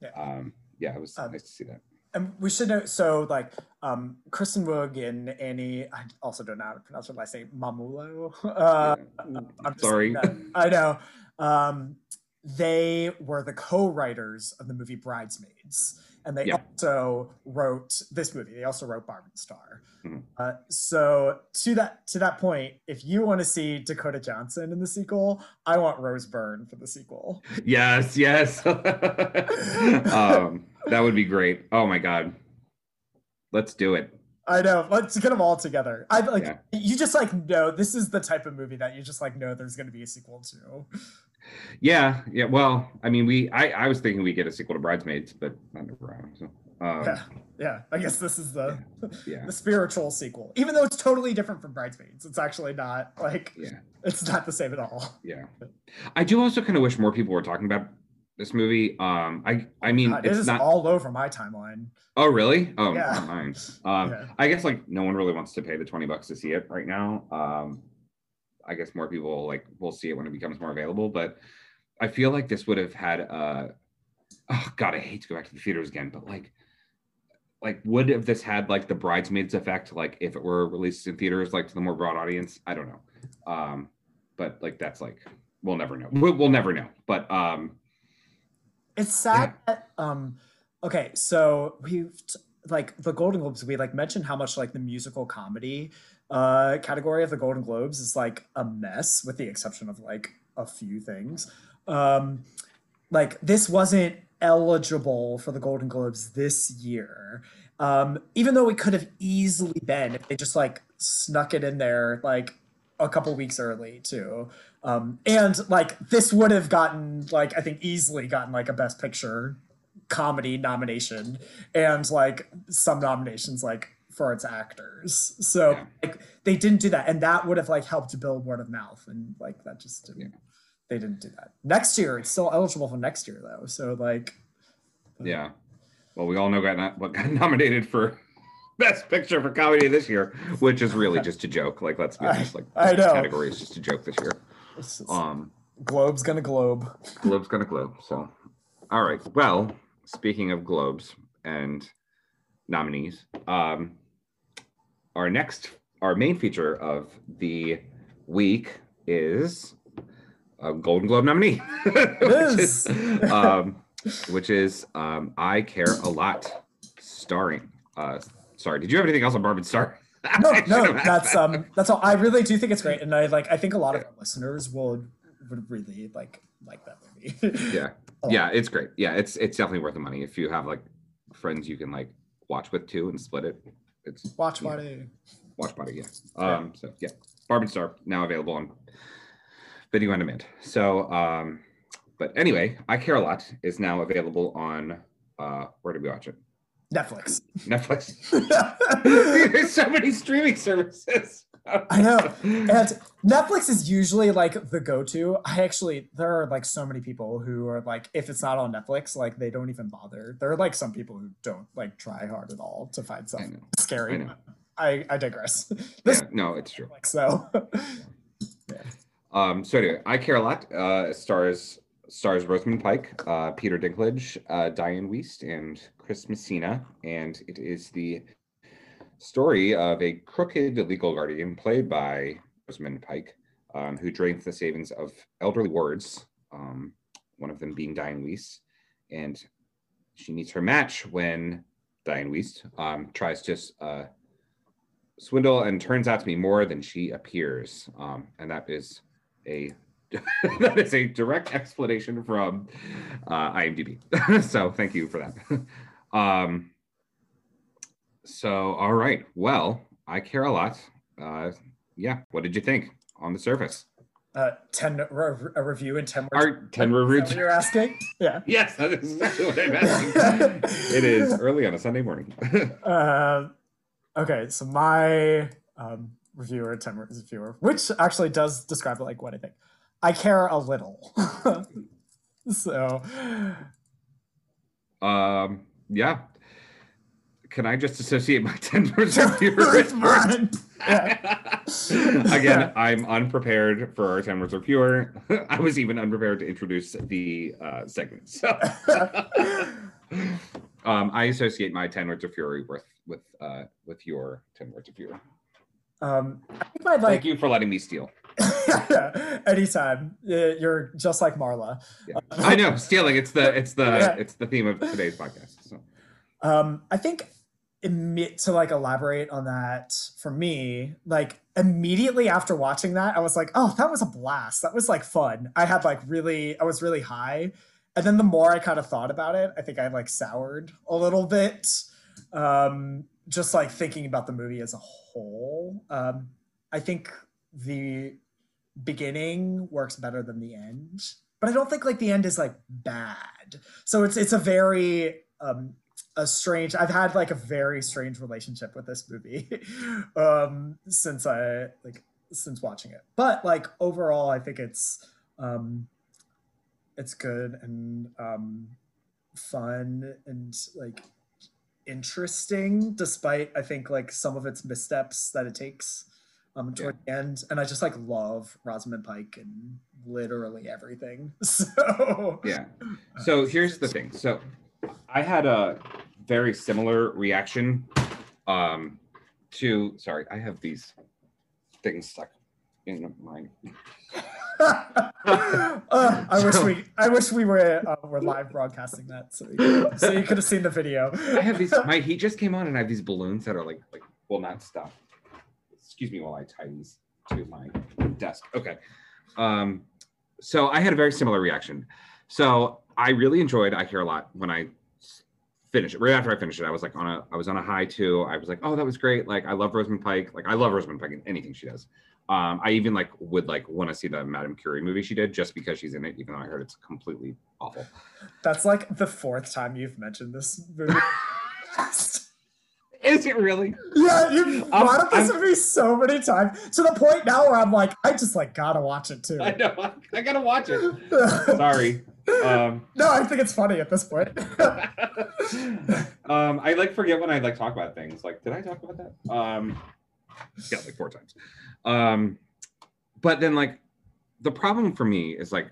[SPEAKER 4] Yeah.
[SPEAKER 5] um yeah, it was
[SPEAKER 4] Um,
[SPEAKER 5] nice to see that.
[SPEAKER 4] And we should know so like um Kristen Wiig and Annie I also don't know how to pronounce her last name Mumolo. Uh I'm
[SPEAKER 5] Sorry.
[SPEAKER 4] I know. Um they were the co-writers of the movie Bridesmaids. And they
[SPEAKER 5] Yeah.
[SPEAKER 4] also wrote this movie. They also wrote Barb and Star.
[SPEAKER 5] Mhm.
[SPEAKER 4] Uh, so to that to that point, if you want to see Dakota Johnson in the sequel, I want Rose Byrne for the sequel.
[SPEAKER 5] Yes, yes. um that would be great. Oh my god. Let's do it.
[SPEAKER 4] I know. Let's get them all together. I like
[SPEAKER 5] Yeah.
[SPEAKER 4] you just like know this is the type of movie that you just like know there's going to be a sequel to.
[SPEAKER 5] Yeah, yeah. Well, I mean, we I, I was thinking we get a sequel to Bridesmaids, but that never happened. So um,
[SPEAKER 4] Yeah, yeah. I guess this is the
[SPEAKER 5] yeah,
[SPEAKER 4] the spiritual sequel, even though it's totally different from Bridesmaids. It's actually not like
[SPEAKER 5] yeah,
[SPEAKER 4] it's not the same at all.
[SPEAKER 5] yeah. I do also kind of wish more people were talking about this movie. Um, I I mean,
[SPEAKER 4] God,
[SPEAKER 5] it's
[SPEAKER 4] is
[SPEAKER 5] not.
[SPEAKER 4] all over my timeline.
[SPEAKER 5] oh, really? Oh,
[SPEAKER 4] Yeah.
[SPEAKER 5] mine. Um,
[SPEAKER 4] Yeah.
[SPEAKER 5] I guess like no one really wants to pay the twenty bucks to see it right now. Um, I guess more people like will see it when it becomes more available, but I feel like this would have had uh oh god, I hate to go back to the theaters again, but like like would have this had like the bridesmaids effect like if it were released in theaters like to the more broad audience i don't know um but like that's like we'll never know we'll, we'll never know but um
[SPEAKER 4] It's sad that um okay, so we've like the Golden Globes, we like mentioned how much like the musical comedy uh category of the Golden Globes is like a mess, with the exception of like a few things. Um, like this wasn't eligible for the Golden Globes this year. Um, even though it could have easily been if they just like snuck it in there like a couple weeks early too. Um, and like this would have gotten like I think easily gotten like a Best Picture comedy nomination and like some nominations like for its actors. So
[SPEAKER 5] Yeah.
[SPEAKER 4] like they didn't do that, and that would have like helped build word of mouth, and like that just didn't.
[SPEAKER 5] Yeah.
[SPEAKER 4] They didn't do that. Next year, it's still eligible for next year though. So like,
[SPEAKER 5] Yeah. Well, we all know got not, what got nominated for best picture for comedy this year, which is really just a joke. Like, let's be honest. Like,
[SPEAKER 4] I
[SPEAKER 5] this
[SPEAKER 4] know.
[SPEAKER 5] category is just a joke this year. Um,
[SPEAKER 4] Globe's gonna globe.
[SPEAKER 5] Globe's gonna globe. So, all right. Well, speaking of globes and nominees, um, our next, our main feature of the week is a Golden Globe nominee, which
[SPEAKER 4] is.
[SPEAKER 5] um, which is um, I Care a Lot, starring. Uh, sorry, did you have anything else on Barb and Star?
[SPEAKER 4] No, no, that's
[SPEAKER 5] that.
[SPEAKER 4] um, that's all. I really do think it's great, and I like. I think a lot of our listeners would would really like like that movie.
[SPEAKER 5] yeah yeah it's great yeah it's it's definitely worth the money if you have like friends you can like watch with too and split it it's
[SPEAKER 4] Watch party.
[SPEAKER 5] watch party yeah um so yeah Barb and Star now available on video on demand so um but anyway I Care a Lot is now available on uh where did we watch it
[SPEAKER 4] Netflix.
[SPEAKER 5] Netflix there's so many streaming services
[SPEAKER 4] I know. And Netflix is usually like the go-to. I actually there are like so many people who are like, if it's not on Netflix, like they don't even bother. There are like some people who don't like try hard at all to find something scary.
[SPEAKER 5] I.
[SPEAKER 4] I, I digress. This
[SPEAKER 5] yeah, no it's true
[SPEAKER 4] Netflix though.
[SPEAKER 5] Um, so anyway, I care a lot. Uh, stars stars Rosamund Pike, uh, Peter Dinklage, uh, Dianne Wiest, and Messina, and it is the story of a crooked legal guardian played by Rosamund Pike, um, who drains the savings of elderly wards. Um, one of them being Dianne Wiest, and she meets her match when Dianne Wiest um, tries to uh, swindle and turns out to be more than she appears, um, and that is a that is a direct explanation from uh, IMDb. so thank you for that. um, so all right, well, I care a lot. Uh, yeah, what did you think on the surface?
[SPEAKER 4] Uh, ten re- a review in ten words.
[SPEAKER 5] Our ten reviews.
[SPEAKER 4] you're asking? Yeah.
[SPEAKER 5] Yes, that is exactly what I'm asking. it is early on a Sunday morning.
[SPEAKER 4] Uh, okay, so my um, reviewer, ten words reviewer, which actually does describe like what I think. I care a little. so
[SPEAKER 5] um, yeah. Can I just associate my ten words review
[SPEAKER 4] With
[SPEAKER 5] with.
[SPEAKER 4] Yeah.
[SPEAKER 5] Again, I'm unprepared for our 10 words reviewer. I was even unprepared to introduce the uh, segment. So um, I associate my 10 words of fury with with uh, with your 10 words of fury.
[SPEAKER 4] um, I think I'd
[SPEAKER 5] Thank you for letting me steal.
[SPEAKER 4] anytime. You're just like Marla.
[SPEAKER 5] Yeah. I know stealing. It's the it's the
[SPEAKER 4] Yeah.
[SPEAKER 5] it's the theme of today's podcast. So
[SPEAKER 4] Um, I think to like elaborate on that for me, like immediately after watching that, I was like, oh, that was a blast. That was like fun. I had like really, I was really high. And then the more I kind of thought about it, I think I like soured a little bit. Um, just like thinking about the movie as a whole. Um, I think the beginning works better than the end, but I don't think like the end is like bad. So it's it's a very um a strange i've had like a very strange relationship with this movie um since i like since watching it but like overall i think it's um it's good and um fun and like interesting despite i think like some of its missteps that it takes um toward the end and i just like love rosamund pike and literally everything so
[SPEAKER 5] yeah. So here's the thing. So I had a very similar reaction um to sorry, I have these things stuck in my.
[SPEAKER 4] uh, I wish we I wish we were uh, were live broadcasting that so you, so you could have seen the video.
[SPEAKER 5] I have these. My heat just came on, and I have these balloons that are like like will not stop. Excuse me while I these to my desk. Okay. Um, so I had a very similar reaction. So I really enjoyed I Care a Lot when I finished it. Right after I finished it, I was like on a I was on a high too. I was like, oh, that was great. Like I love Rosamund Pike. Like I love Rosamund Pike in anything she does. Um, I even like would like want to see the Madame Curie movie she did just because she's in it, even though I heard it's completely awful.
[SPEAKER 4] That's like the fourth time you've mentioned this movie.
[SPEAKER 5] Is it really?
[SPEAKER 4] Yeah, you've
[SPEAKER 5] I'm-
[SPEAKER 4] brought up this
[SPEAKER 5] I'm-
[SPEAKER 4] movie so many times to the point now where I'm like, I just like gotta watch it too.
[SPEAKER 5] I know. I, I gotta watch it. Sorry. Um,
[SPEAKER 4] no, I think it's funny at this point.
[SPEAKER 5] um, I like forget when I like talk about things. Like, did I talk about that? Um, yeah, like four times. Um, but then like the problem for me is like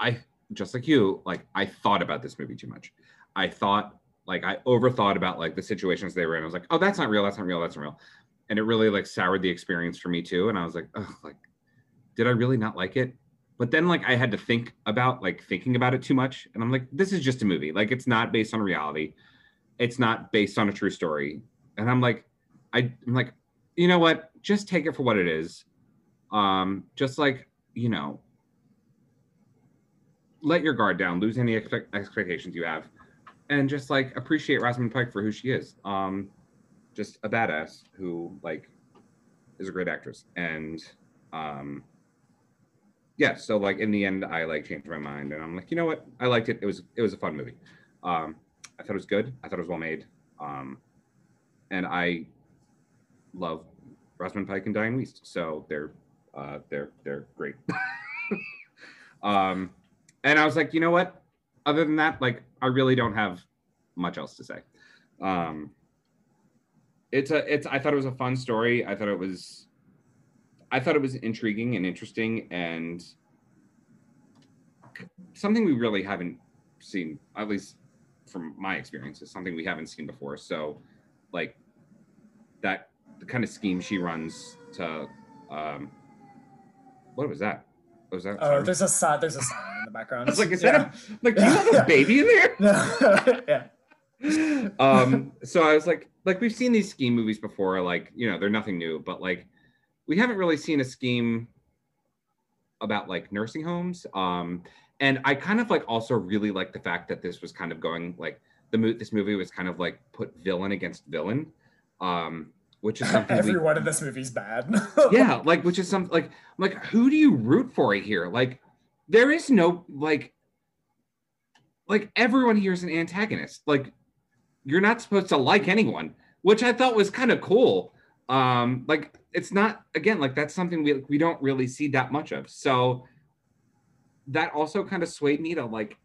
[SPEAKER 5] I just like you, like I thought about this movie too much. I thought like I overthought about like the situations they were in. I was like, oh, that's not real. That's not real. That's not real. And it really like soured the experience for me too. And I was like, oh, like, did I really not like it? But then like I had to think about like thinking about it too much. And I'm like, this is just a movie. Like it's not based on reality. It's not based on a true story. And I'm like, I, I'm like, you know what? Just take it for what it is. Um, just like, you know, let your guard down, lose any expect- expectations you have, and just like appreciate Rosamund Pike for who she is. Um, just a badass who like is a great actress. And um yeah, so like in the end I like changed my mind and I'm like, you know what? I liked it. It was it was a fun movie. Um I thought it was good. I thought it was well made. Um and I love Rosamund Pike and Dianne Wiest. So they're uh they're they're great. um and I was like, you know what? Other than that, like I really don't have much else to say. Um it's a it's I thought it was a fun story. I thought it was I thought it was intriguing and interesting and something we really haven't seen, at least from my experience, is something we haven't seen before. So like that the kind of scheme she runs to um what was that? Was that?
[SPEAKER 4] oh, there's a si- there's a siren in the background.
[SPEAKER 5] I was like, is
[SPEAKER 4] yeah.
[SPEAKER 5] that a, like do you have a baby in there?
[SPEAKER 4] yeah.
[SPEAKER 5] um so i was like like we've seen these scheme movies before like you know they're nothing new but like we haven't really seen a scheme about like nursing homes um and i kind of like also really like the fact that this was kind of going like the mo- this movie was kind of like put villain against villain um which is something we,
[SPEAKER 4] Everyone in this movie's bad.
[SPEAKER 5] yeah like which is something like like who do you root for here like there is no like like everyone here is an antagonist like you're not supposed to like anyone which i thought was kind of cool um like it's not again like that's something we we don't really see that much of so that also kind of swayed me to like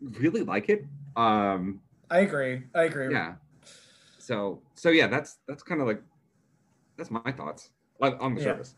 [SPEAKER 5] really like it um
[SPEAKER 4] I agree. I agree.
[SPEAKER 5] yeah so so yeah that's that's kind of like that's my thoughts on the
[SPEAKER 4] Yeah.
[SPEAKER 5] surface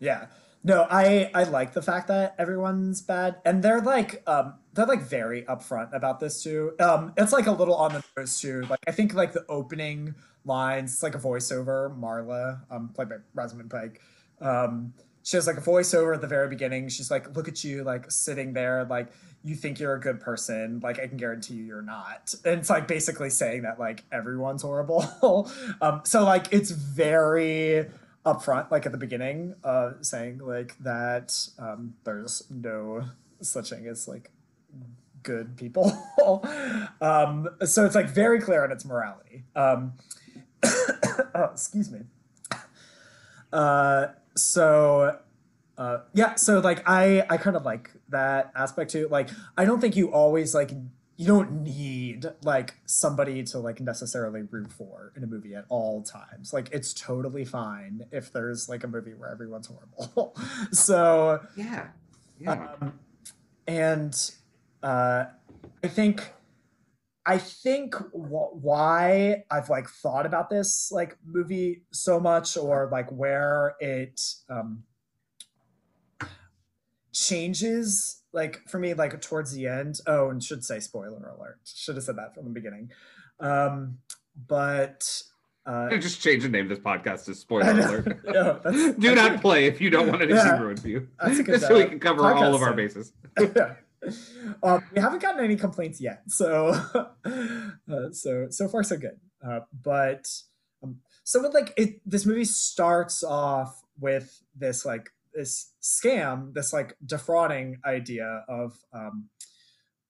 [SPEAKER 4] Yeah. No, I I like the fact that everyone's bad, and they're like um they're like very upfront about this too. Um, it's like a little on the nose too. Like I think like the opening lines, it's like a voiceover. Marla, um, played by Rosamund Pike. Um, she has like a voiceover at the very beginning. She's like, "Look at you, like sitting there, like you think you're a good person. Like I can guarantee you, you're not." And it's like basically saying that like everyone's horrible. um, so like it's very upfront, like at the beginning, uh, saying like that um, there's no such thing as like good people. um, so it's like very clear on its morality. Um, oh, excuse me. Uh, so uh, yeah, so like I I kind of like that aspect too. Like I don't think you always like you don't need like somebody to like necessarily root for in a movie at all times. Like it's totally fine if there's like a movie where everyone's horrible. so
[SPEAKER 5] yeah yeah
[SPEAKER 4] um, and uh, I think I think wh- why I've like thought about this like movie so much, or like where it um, changes like for me like towards the end. Oh, and should say spoiler alert. Should have said that from the beginning. Um, but Uh,
[SPEAKER 5] just change the name of this podcast to spoiler alert.
[SPEAKER 4] that's-
[SPEAKER 5] Do not play if you don't want anything
[SPEAKER 4] Yeah.
[SPEAKER 5] ruined for you.
[SPEAKER 4] That's a good,
[SPEAKER 5] so we can cover all of our bases.
[SPEAKER 4] yeah. Um, we haven't gotten any complaints yet, so uh, so so far so good. Uh, but um, so with like it, this movie starts off with this like this scam, this like defrauding idea of um,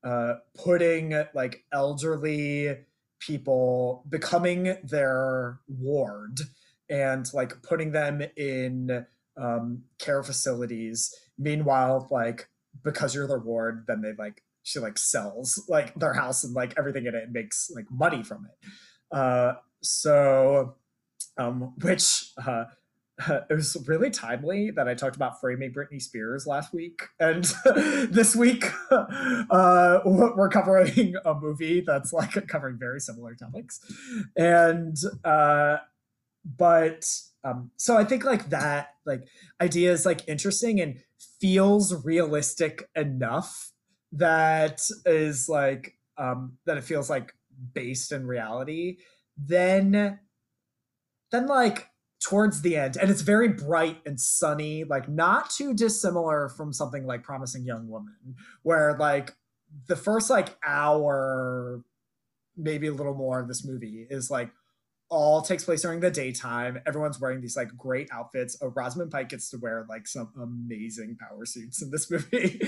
[SPEAKER 4] uh, putting like elderly people becoming their ward and like putting them in um, care facilities. Meanwhile, like because you're their ward, then they like she like sells like their house and like everything in it and makes like money from it. Uh, so, um, which uh, it was really timely that I talked about framing Britney Spears last week, and this week uh, we're covering a movie that's like covering very similar topics, and uh, but um, so I think like that like idea is like interesting and feels realistic enough that is like um that it feels like based in reality. Then then like towards the end and it's very bright and sunny like not too dissimilar from something like promising young woman where like the first like hour maybe a little more of this movie is like all takes place during the daytime. Everyone's wearing these like great outfits. Oh, Rosamund Pike gets to wear like some amazing power suits in this movie,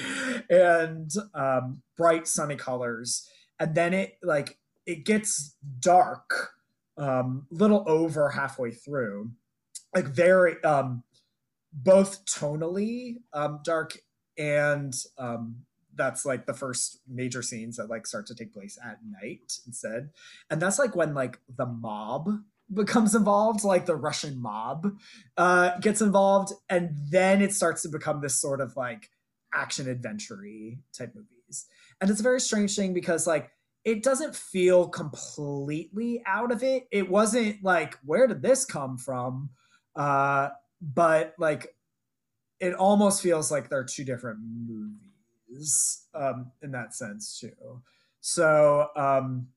[SPEAKER 4] and um, bright sunny colors. And then it like it gets dark, um, little over halfway through, like very um, both tonally um, dark and um, that's like the first major scenes that like start to take place at night instead. And that's like when like the mob becomes involved like the russian mob uh gets involved and then it starts to become this sort of like action adventure type movies. And it's a very strange thing because like it doesn't feel completely out of it. It wasn't like where did this come from uh but like it almost feels like they're two different movies um in that sense too. So um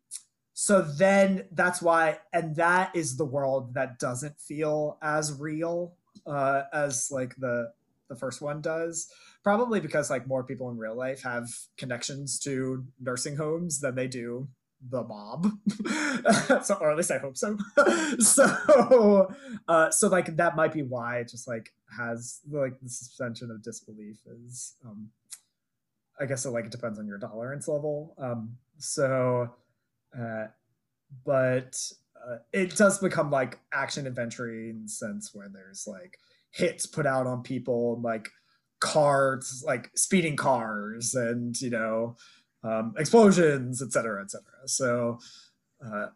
[SPEAKER 4] so then that's why and that is the world that doesn't feel as real uh as like the the first one does. Probably because like more people in real life have connections to nursing homes than they do the mob. So or at least i hope so. So uh so like that might be why it just like has like the suspension of disbelief is um i guess it like depends on your tolerance level. Um so uh but uh, it does become like action adventure in sense where there's like hits put out on people and like cars like speeding cars and you know um, explosions etc cetera, etc cetera. so uh,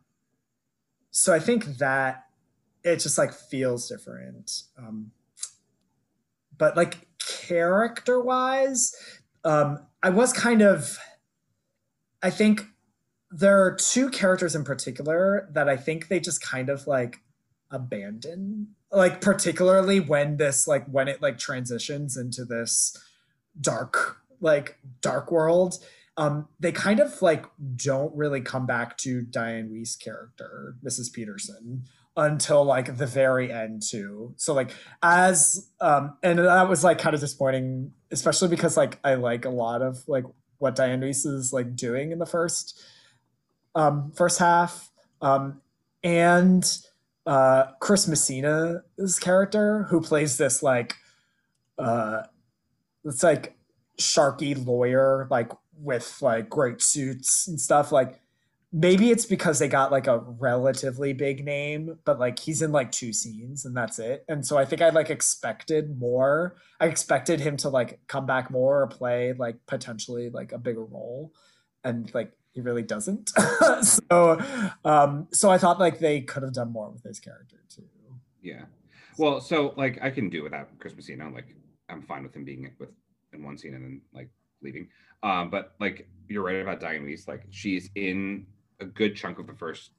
[SPEAKER 4] so i think that it just like feels different um, but like character wise um, i was kind of i think there are two characters in particular that i think they just kind of like abandon like particularly when this like when it like transitions into this dark like dark world um they kind of like don't really come back to Dianne Wiest's character mrs peterson until like the very end too. So like as um and that was like kind of disappointing especially because like i like a lot of like what Dianne Wiest is like doing in the first um first half. Um and uh, Chris Messina's character, who plays this like, uh, it's like sharky lawyer, like with like great suits and stuff. Like maybe it's because they got like a relatively big name, but like he's in like two scenes and that's it. And so I think I like expected more. I expected him to like come back more or play like potentially like a bigger role, and like he really doesn't. so um so I thought like they could have done more with his character too.
[SPEAKER 5] Yeah. Well, so like I can do without Chris Messina. Like I'm fine with him being with in one scene and then like leaving. Um, but like you're right about Dianne Wiest. Like she's in a good chunk of the first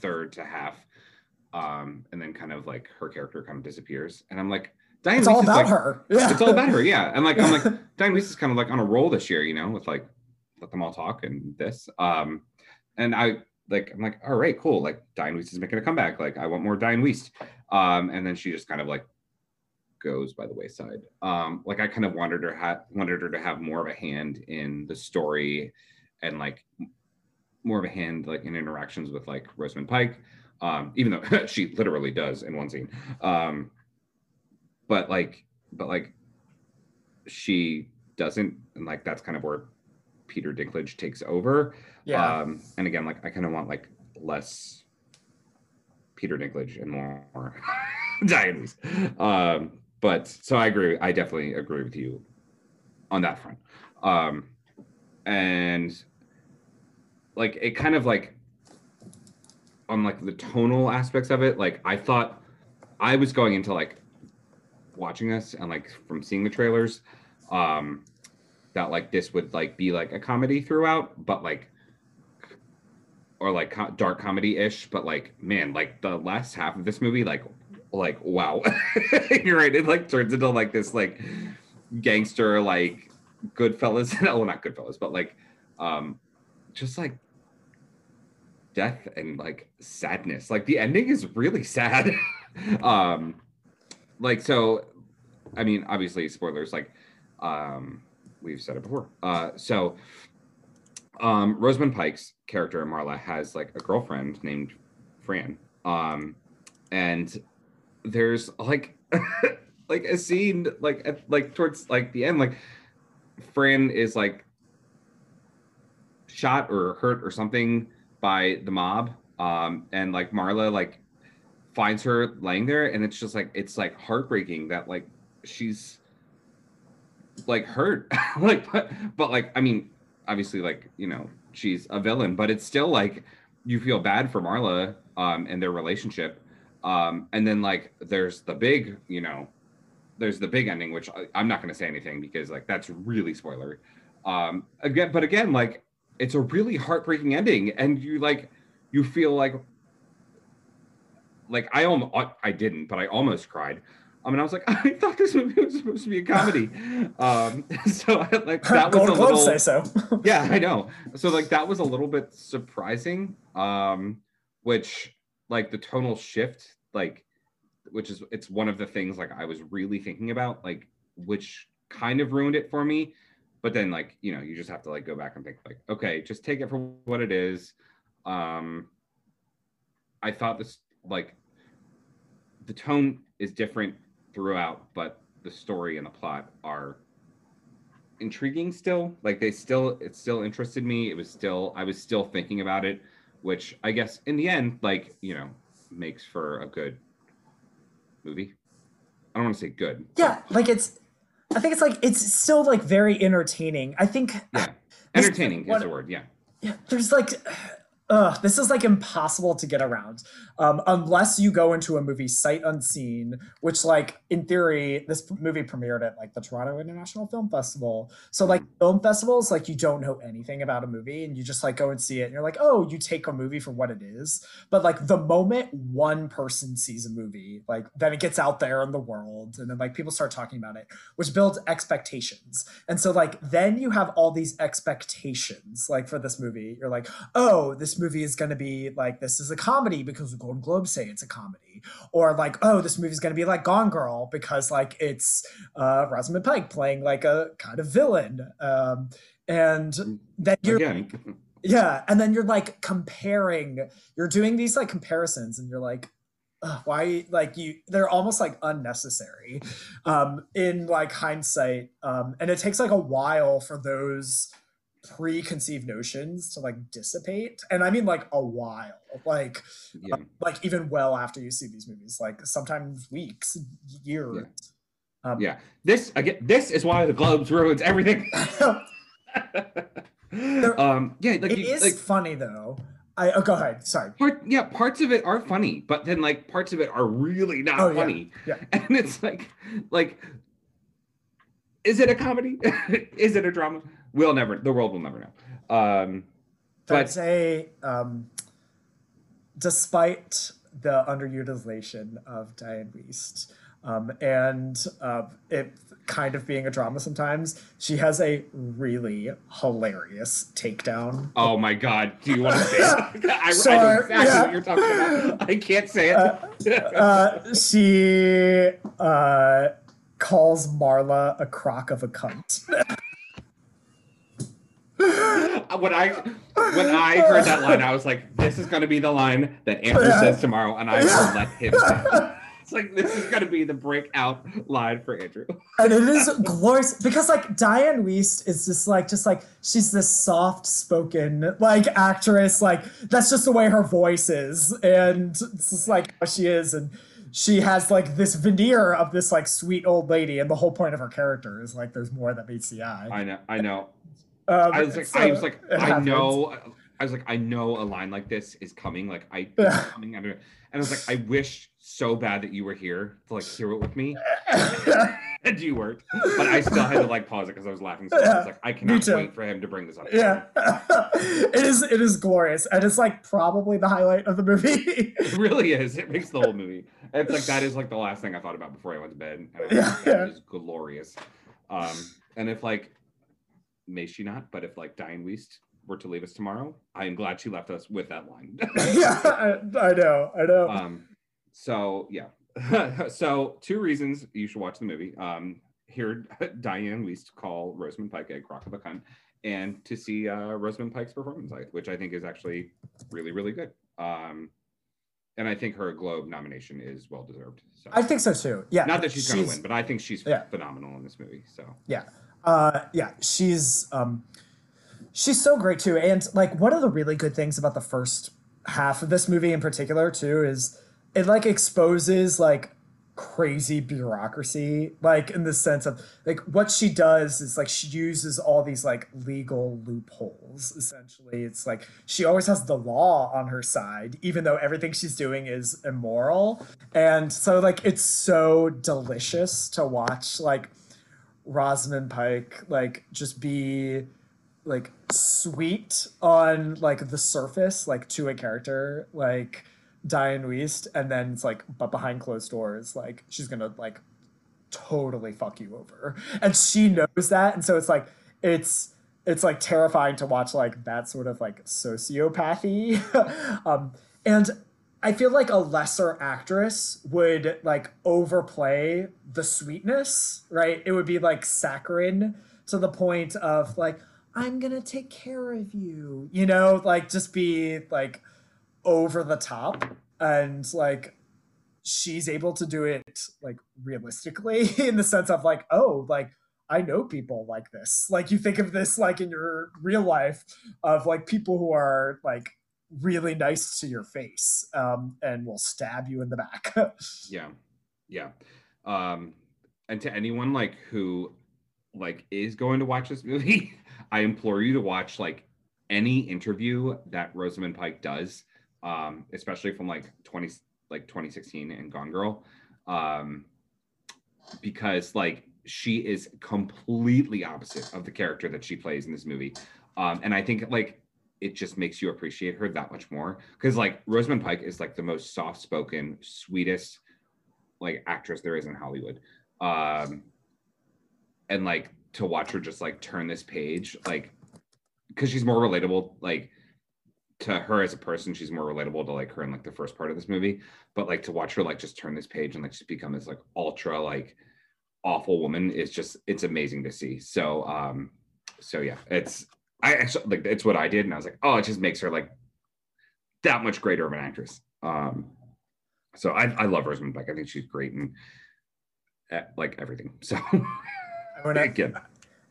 [SPEAKER 5] third to half, um, and then kind of like her character kind of disappears. And I'm like, Dianne
[SPEAKER 4] It's
[SPEAKER 5] Wiest
[SPEAKER 4] all about
[SPEAKER 5] like,
[SPEAKER 4] her. Yeah.
[SPEAKER 5] It's all about her. Yeah. And like I'm like Dianne Wiest is kind of like on a roll this year, you know, with like let them all talk and this. Um, and I like I'm like, all right, cool. Like Dianne Wiest is making a comeback. Like I want more Dianne Wiest. Um, and then she just kind of like goes by the wayside. Um, like I kind of wanted her ha- wanted her to have more of a hand in the story, and like more of a hand like in interactions with like Rosamund Pike. Um, even though she literally does in one scene. Um, but like, but like, she doesn't, and like that's kind of where Peter Dinklage takes over.
[SPEAKER 4] Yeah.
[SPEAKER 5] Um, and again, like I kind of want like less Peter Dinklage and more Dianne Um, but so I agree. I definitely agree with you on that front. Um, and like it kind of like on like the tonal aspects of it, like I thought I was going into like watching this and like from seeing the trailers, um, that like this would like be like a comedy throughout, but like or like dark comedy ish, but like man, like the last half of this movie, like like wow, you're right. It like turns into like this like gangster like Goodfellas. well, not Goodfellas, but like um, just like death and like sadness. Like the ending is really sad. um, like so, I mean, obviously spoilers. Like um, we've said it before. Uh, so um, Rosamund Pike's character Marla has like a girlfriend named Fran. Um, and there's like like a scene like at, like towards like the end like Fran is like shot or hurt or something by the mob um and like Marla like finds her laying there and it's just like it's like heartbreaking that like she's like hurt. Like but but like I mean obviously like you know she's a villain but it's still like you feel bad for Marla um and their relationship um and then like there's the big you know there's the big ending which I, i'm not going to say anything because like that's really spoiler um again but again like it's a really heartbreaking ending and you like you feel like like i almost i didn't but i almost cried I mean, I was like, I thought this movie was supposed to be a comedy. Um, so I, like that was
[SPEAKER 4] Golden
[SPEAKER 5] a little,
[SPEAKER 4] say so.
[SPEAKER 5] yeah, I know. So like that was a little bit surprising. Um, which like the tonal shift, like, which is it's one of the things like I was really thinking about, like, which kind of ruined it for me. But then like you know you just have to like go back and think like, okay, just take it for what it is. Um, I thought this like the tone is different throughout, but the story and the plot are intriguing still. Like they still it still interested me. It was still I was still thinking about it, which I guess in the end, like, you know, makes for a good movie. I don't want to say good.
[SPEAKER 4] yeah, like it's. I think it's like it's still like very entertaining. I think
[SPEAKER 5] Yeah.
[SPEAKER 4] This-
[SPEAKER 5] Entertaining is
[SPEAKER 4] what-
[SPEAKER 5] the word, yeah.
[SPEAKER 4] yeah, there's like uh this is like impossible to get around. Um unless you go into a movie sight unseen which like in theory this movie premiered at like the toronto international film festival. So like film festivals like you don't know anything about a movie and you just like go and see it and you're like oh you take a movie for what it is. But like the moment one person sees a movie like then it gets out there in the world and then like people start talking about it which builds expectations. And so like then you have all these expectations like for this movie. You're like oh this movie is going to be like this is a comedy because the golden globes say it's a comedy. Or like oh this movie is going to be like gone girl because like it's uh rosamund pike playing like a kind of villain. Um and then you're
[SPEAKER 5] Again,
[SPEAKER 4] yeah and then you're like comparing you're doing these like comparisons and you're like why like you they're almost like unnecessary um in like hindsight um and it takes like a while for those preconceived notions to like dissipate and i mean like a while like
[SPEAKER 5] yeah.
[SPEAKER 4] like even well after you see these movies like sometimes weeks years um,
[SPEAKER 5] Yeah. This again this is why the Globes ruins everything. um yeah, like
[SPEAKER 4] it
[SPEAKER 5] you,
[SPEAKER 4] is
[SPEAKER 5] like
[SPEAKER 4] funny though i oh, go ahead sorry
[SPEAKER 5] part yeah parts of it are funny but then like parts of it are really not
[SPEAKER 4] Oh, yeah.
[SPEAKER 5] funny
[SPEAKER 4] Yeah.
[SPEAKER 5] and it's like like is it a comedy is it a drama we'll never the world will never know um
[SPEAKER 4] I'd
[SPEAKER 5] but
[SPEAKER 4] say, um, despite the underutilization of Dianne Wiest, Um, and uh, it kind of being a drama sometimes, she has a really hilarious takedown.
[SPEAKER 5] Oh my god! Do you want to say it? I,
[SPEAKER 4] Sure,
[SPEAKER 5] I know exactly
[SPEAKER 4] yeah.
[SPEAKER 5] what you're talking about. I can't say it.
[SPEAKER 4] Uh, she uh, calls Marla a crock of a cunt.
[SPEAKER 5] when I when I heard that line, I was like, "This is going to be the line that Andrew says tomorrow," and I will let him. Say. It's like this is going to be the breakout line for Andrew.
[SPEAKER 4] and it is glorious because like Dianne Wiest is just like just like she's this soft spoken like actress like that's just the way her voice is and it's just like how she is and she has like this veneer of this like sweet old lady and the whole point of her character is like there's more that meets the eye.
[SPEAKER 5] I know. I know.
[SPEAKER 4] Um,
[SPEAKER 5] I was like,
[SPEAKER 4] so
[SPEAKER 5] I was like, I
[SPEAKER 4] happens.
[SPEAKER 5] know. I was like, I know a line like this is coming. Like I coming under, and I was like, I wish so bad that you were here to like hear it with me. and you weren't, but I still had to like pause it because I was laughing so much. I was like, I cannot wait for him to bring this up.
[SPEAKER 4] Yeah, it is. It is glorious, and it's like probably the highlight of the movie.
[SPEAKER 5] It really is. It makes the whole movie. It's like that is like the last thing I thought about before I went to bed. And I was
[SPEAKER 4] Yeah,
[SPEAKER 5] like, that
[SPEAKER 4] yeah.
[SPEAKER 5] is glorious. Um, and if like, may she not? But if like Dianne Wiest were to leave us tomorrow, I am glad she left us with that line.
[SPEAKER 4] yeah, I, I know. I know.
[SPEAKER 5] um, so yeah. so two reasons you should watch the movie. Um, hear Dianne Wiest call Rosamund Pike a crock of a cunt, and to see uh, Rosamund Pike's performance, which I think is actually really, really good. Um, and I think her Globe nomination is well deserved. So
[SPEAKER 4] I think so too. Yeah,
[SPEAKER 5] not that she's, going to win, but I think she's
[SPEAKER 4] Yeah.
[SPEAKER 5] phenomenal in this movie. So
[SPEAKER 4] Yeah. Uh yeah, she's um she's so great too. And like one of the really good things about the first half of this movie in particular too is it like exposes like crazy bureaucracy like in the sense of like what she does is like she uses all these like legal loopholes essentially it's like she always has the law on her side even though everything she's doing is immoral and so like it's so delicious to watch like Rosamund Pike like just be like sweet on like the surface like to a character like Dianne Wiest and then it's like but behind closed doors like she's gonna like totally fuck you over. And she knows that and so it's like it's it's like terrifying to watch like that sort of like sociopathy. Um and I feel like a lesser actress would like overplay the sweetness, right? It would be like saccharine to the point of like, I'm gonna take care of you, you know, like just be like over the top and like she's able to do it like realistically in the sense of like, oh, like I know people like this. Like you think of this like in your real life of like people who are like really nice to your face um, and will stab you in the back.
[SPEAKER 5] yeah. Yeah. Um and to anyone like who like is going to watch this movie i implore you to watch like any interview that rosamund pike does um especially from like 20 like 2016 and gone girl. Um because like she is completely opposite of the character that she plays in this movie. Um and i think like it just makes you appreciate her that much more. Because like rosamund pike is like the most soft-spoken sweetest like actress there is in hollywood. Um and like to watch her just like turn this page like because she's more relatable like to her as a person she's more relatable to like her in like the first part of this movie. But like to watch her like just turn this page and like just become this like ultra like awful woman is just it's amazing to see. So um so yeah it's i actually like it's what i did and i was like oh it just makes her like that much greater of an actress. Um so i i love rosamund pike. I think she's great and uh, like everything. So
[SPEAKER 4] I want to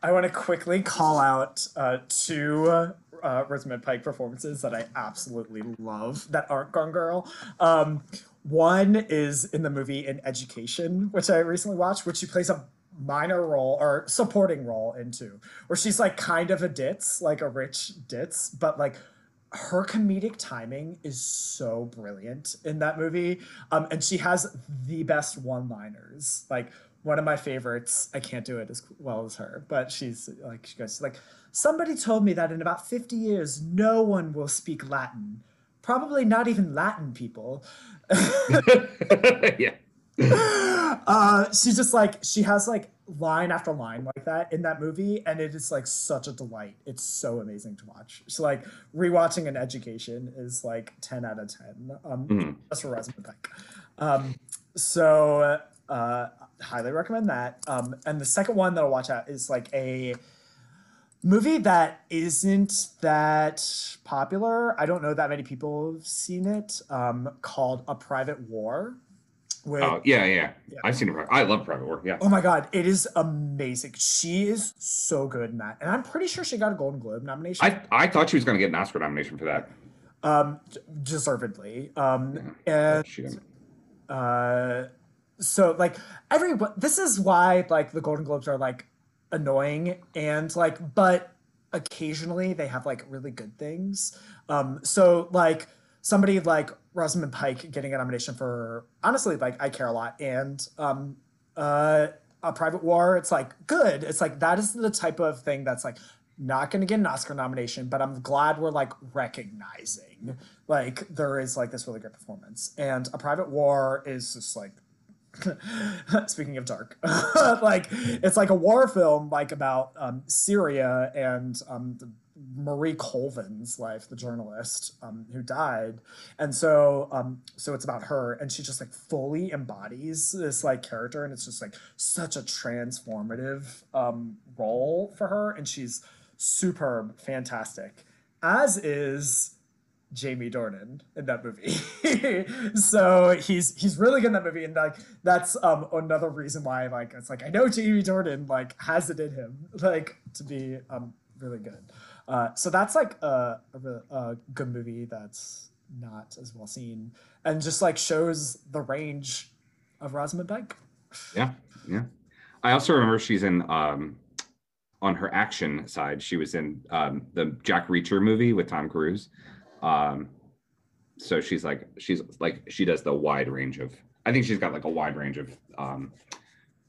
[SPEAKER 4] I want to quickly call out uh, two uh, Rosamund Pike performances that I absolutely love that aren't Gone Girl. Um, one is in the movie An Education, which I recently watched, which she plays a minor role or supporting role into, where she's like kind of a ditz, like a rich ditz, but like her comedic timing is so brilliant in that movie. Um, and she has the best one liners. Like, one of my favorites, I can't do it as well as her, but she's like, she goes, like, somebody told me that in about 50 years, no one will speak Latin. Probably not even Latin people.
[SPEAKER 5] yeah
[SPEAKER 4] uh, she's just like she has like line after line like that in that movie, and it is like such a delight. It's so amazing to watch. So like rewatching an education is like ten out of ten. Um,
[SPEAKER 5] Mhm.
[SPEAKER 4] just for Rosamund Pike. Um, so uh, highly recommend that. Um, and the second one that I'll watch out is like a movie that isn't that popular. I don't know that many people have seen it. Um, called A Private War. With,
[SPEAKER 5] Oh yeah, yeah,
[SPEAKER 4] Yeah.
[SPEAKER 5] I've seen it. I love Private War. Yeah.
[SPEAKER 4] Oh my god, it is amazing. She is so good in that, and I'm pretty sure she got a Golden Globe nomination.
[SPEAKER 5] I I thought she was going to get an Oscar nomination for that.
[SPEAKER 4] um, deservedly. Um,
[SPEAKER 5] Yeah.
[SPEAKER 4] and uh so like everyone this is why like the golden globes are like annoying and like but occasionally they have like really good things um so like somebody like rosamund pike getting a nomination for honestly like i care a lot. And um uh a private war it's like good. It's like that is the type of thing that's like not going to get an oscar nomination but i'm glad we're like recognizing like there is like this really great performance. And a private war is just like speaking of dark like it's like a war film like about um, syria and um, the, marie colvin's life the journalist um, who died and so um, so it's about her and she just like fully embodies this like character and it's just like such a transformative um, role for her and she's superb fantastic as is Jamie Dornan in that movie. so he's he's really good in that movie, and like that's um another reason why like it's like I know Jamie Dornan like has it in him like to be um really good. Uh, so that's like a, a, a good movie that's not as well seen and just like shows the range of Rosamund Pike.
[SPEAKER 5] Yeah, yeah. I also remember she's in um on her action side. She was in um the Jack Reacher movie with Tom Cruise. Um, so she's like she's like she does the wide range of. I think she's got like a wide range of um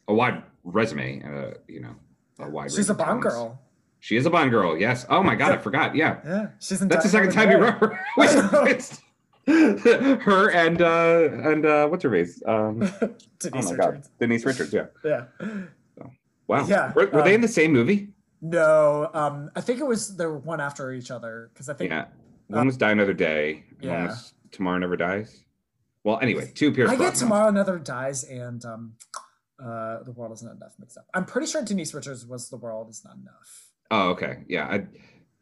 [SPEAKER 5] a wide resume. Uh, you know, a wide.
[SPEAKER 4] She's a Bond girl.
[SPEAKER 5] She is a Bond girl. Yes. Oh my god, I forgot. Yeah.
[SPEAKER 4] Yeah, she's in.
[SPEAKER 5] That's the second time you referenced her and uh and uh what's her face? Um oh
[SPEAKER 4] Denise
[SPEAKER 5] my god.
[SPEAKER 4] Richards.
[SPEAKER 5] Denise Richards, yeah.
[SPEAKER 4] Yeah.
[SPEAKER 5] Wow.
[SPEAKER 4] Yeah,
[SPEAKER 5] Were, were they
[SPEAKER 4] um,
[SPEAKER 5] in the same movie?
[SPEAKER 4] No, um, I think it was they were one after each other because I think
[SPEAKER 5] Yeah. One was Die Another Day. and One
[SPEAKER 4] yeah.
[SPEAKER 5] was Tomorrow Never Dies. Well, anyway, two Pierce
[SPEAKER 4] I get Tomorrow Another Dies and um, uh, The World Is Not Enough mixed up. I'm pretty sure Denise Richards was The World Is Not Enough.
[SPEAKER 5] Oh, okay. Yeah. I,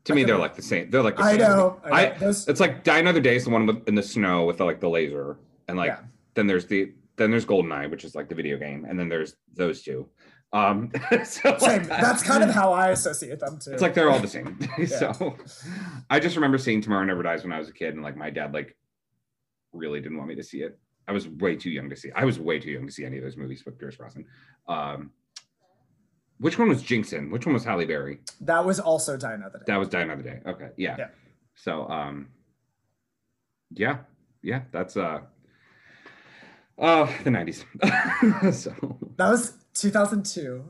[SPEAKER 5] to
[SPEAKER 4] I
[SPEAKER 5] me, they're like the same. They're like the
[SPEAKER 4] I
[SPEAKER 5] same.
[SPEAKER 4] know. I know. Those-
[SPEAKER 5] it's like Die Another Day is the one with, in the snow with the, like the laser, and like
[SPEAKER 4] Yeah.
[SPEAKER 5] then there's the then there's Goldeneye, which is like the video game, and then there's those two. Um, so
[SPEAKER 4] Same. That's kind of how I associate them too.
[SPEAKER 5] It's like they're all the same. so I just remember seeing Tomorrow Never Dies when I was a kid, and like my dad like really didn't want me to see it. I was way too young to see. I was way too young to see any of those movies with Pierce Brosnan. Um, which one was Jinx in? Which one was Halle Berry?
[SPEAKER 4] that was also Die Another Day.
[SPEAKER 5] That was Die Another Day. Okay, yeah.
[SPEAKER 4] Yeah.
[SPEAKER 5] So um, yeah, yeah, that's uh, uh, the '90s. so
[SPEAKER 4] That was 2002.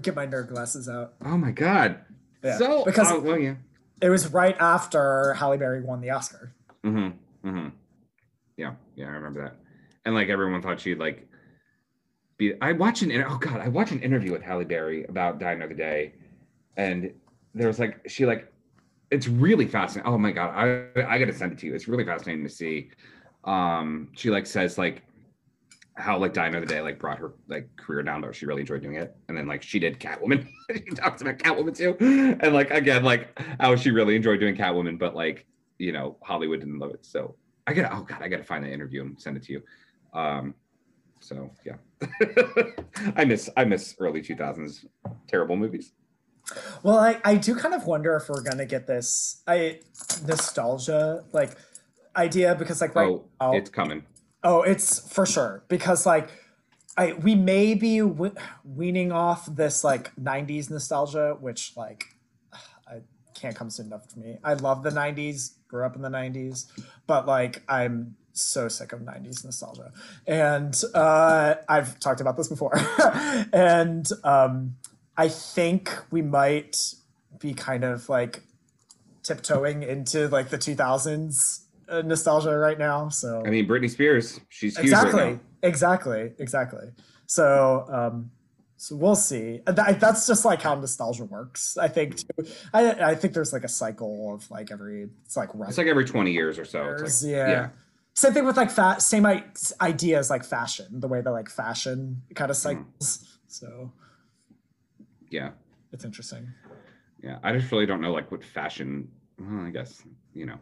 [SPEAKER 4] Get my nerd glasses out.
[SPEAKER 5] oh my god.
[SPEAKER 4] Yeah,
[SPEAKER 5] So
[SPEAKER 4] because-
[SPEAKER 5] oh, well, yeah.
[SPEAKER 4] It was right after Halle Berry won the Oscar.
[SPEAKER 5] Mm-hmm. Mm-hmm. Yeah, yeah, I remember that. And like everyone thought she'd like be. I watched an. Oh god, I watched an interview with Halle Berry about Die Another Day, and there was like she like, it's really fascinating. Oh my god, I I gotta send it to you. It's really fascinating to see. Um, she like says like how like Die Another Day like brought her like career down, but she really enjoyed doing it. And then like she did Catwoman. she talks about Catwoman too, and like again like how she really enjoyed doing Catwoman, but like you know Hollywood didn't love it. So I gotta oh god, I gotta find that interview and send it to you. Um, so yeah, I miss I miss early two thousands terrible movies.
[SPEAKER 4] Well, I, I do kind of wonder if we're gonna get this I nostalgia like idea because like right
[SPEAKER 5] Oh,
[SPEAKER 4] now,
[SPEAKER 5] it's coming.
[SPEAKER 4] oh it's for sure because like I we may be we- weaning off this like '90s nostalgia, which like I can't come soon enough for me. I love the '90s, grew up in the '90s, but like I'm so sick of '90s nostalgia, and uh, I've talked about this before, and um, I think we might be kind of like tiptoeing into like the 2000s uh, nostalgia right now. So
[SPEAKER 5] I mean, Britney Spears, she's huge
[SPEAKER 4] exactly,
[SPEAKER 5] right now.
[SPEAKER 4] exactly, exactly. So, um, so we'll see. That, that's just like how nostalgia works. I think. Too. I I think there's like a cycle of like every. It's like
[SPEAKER 5] It's like every 20 years or so. It's
[SPEAKER 4] years,
[SPEAKER 5] like,
[SPEAKER 4] yeah. Same thing with like fa- same I- ideas like fashion, the way that like fashion kind of
[SPEAKER 5] Mm-hmm.
[SPEAKER 4] cycles. So
[SPEAKER 5] Yeah.
[SPEAKER 4] it's interesting.
[SPEAKER 5] Yeah. I just really don't know like what fashion, well, I guess, you know,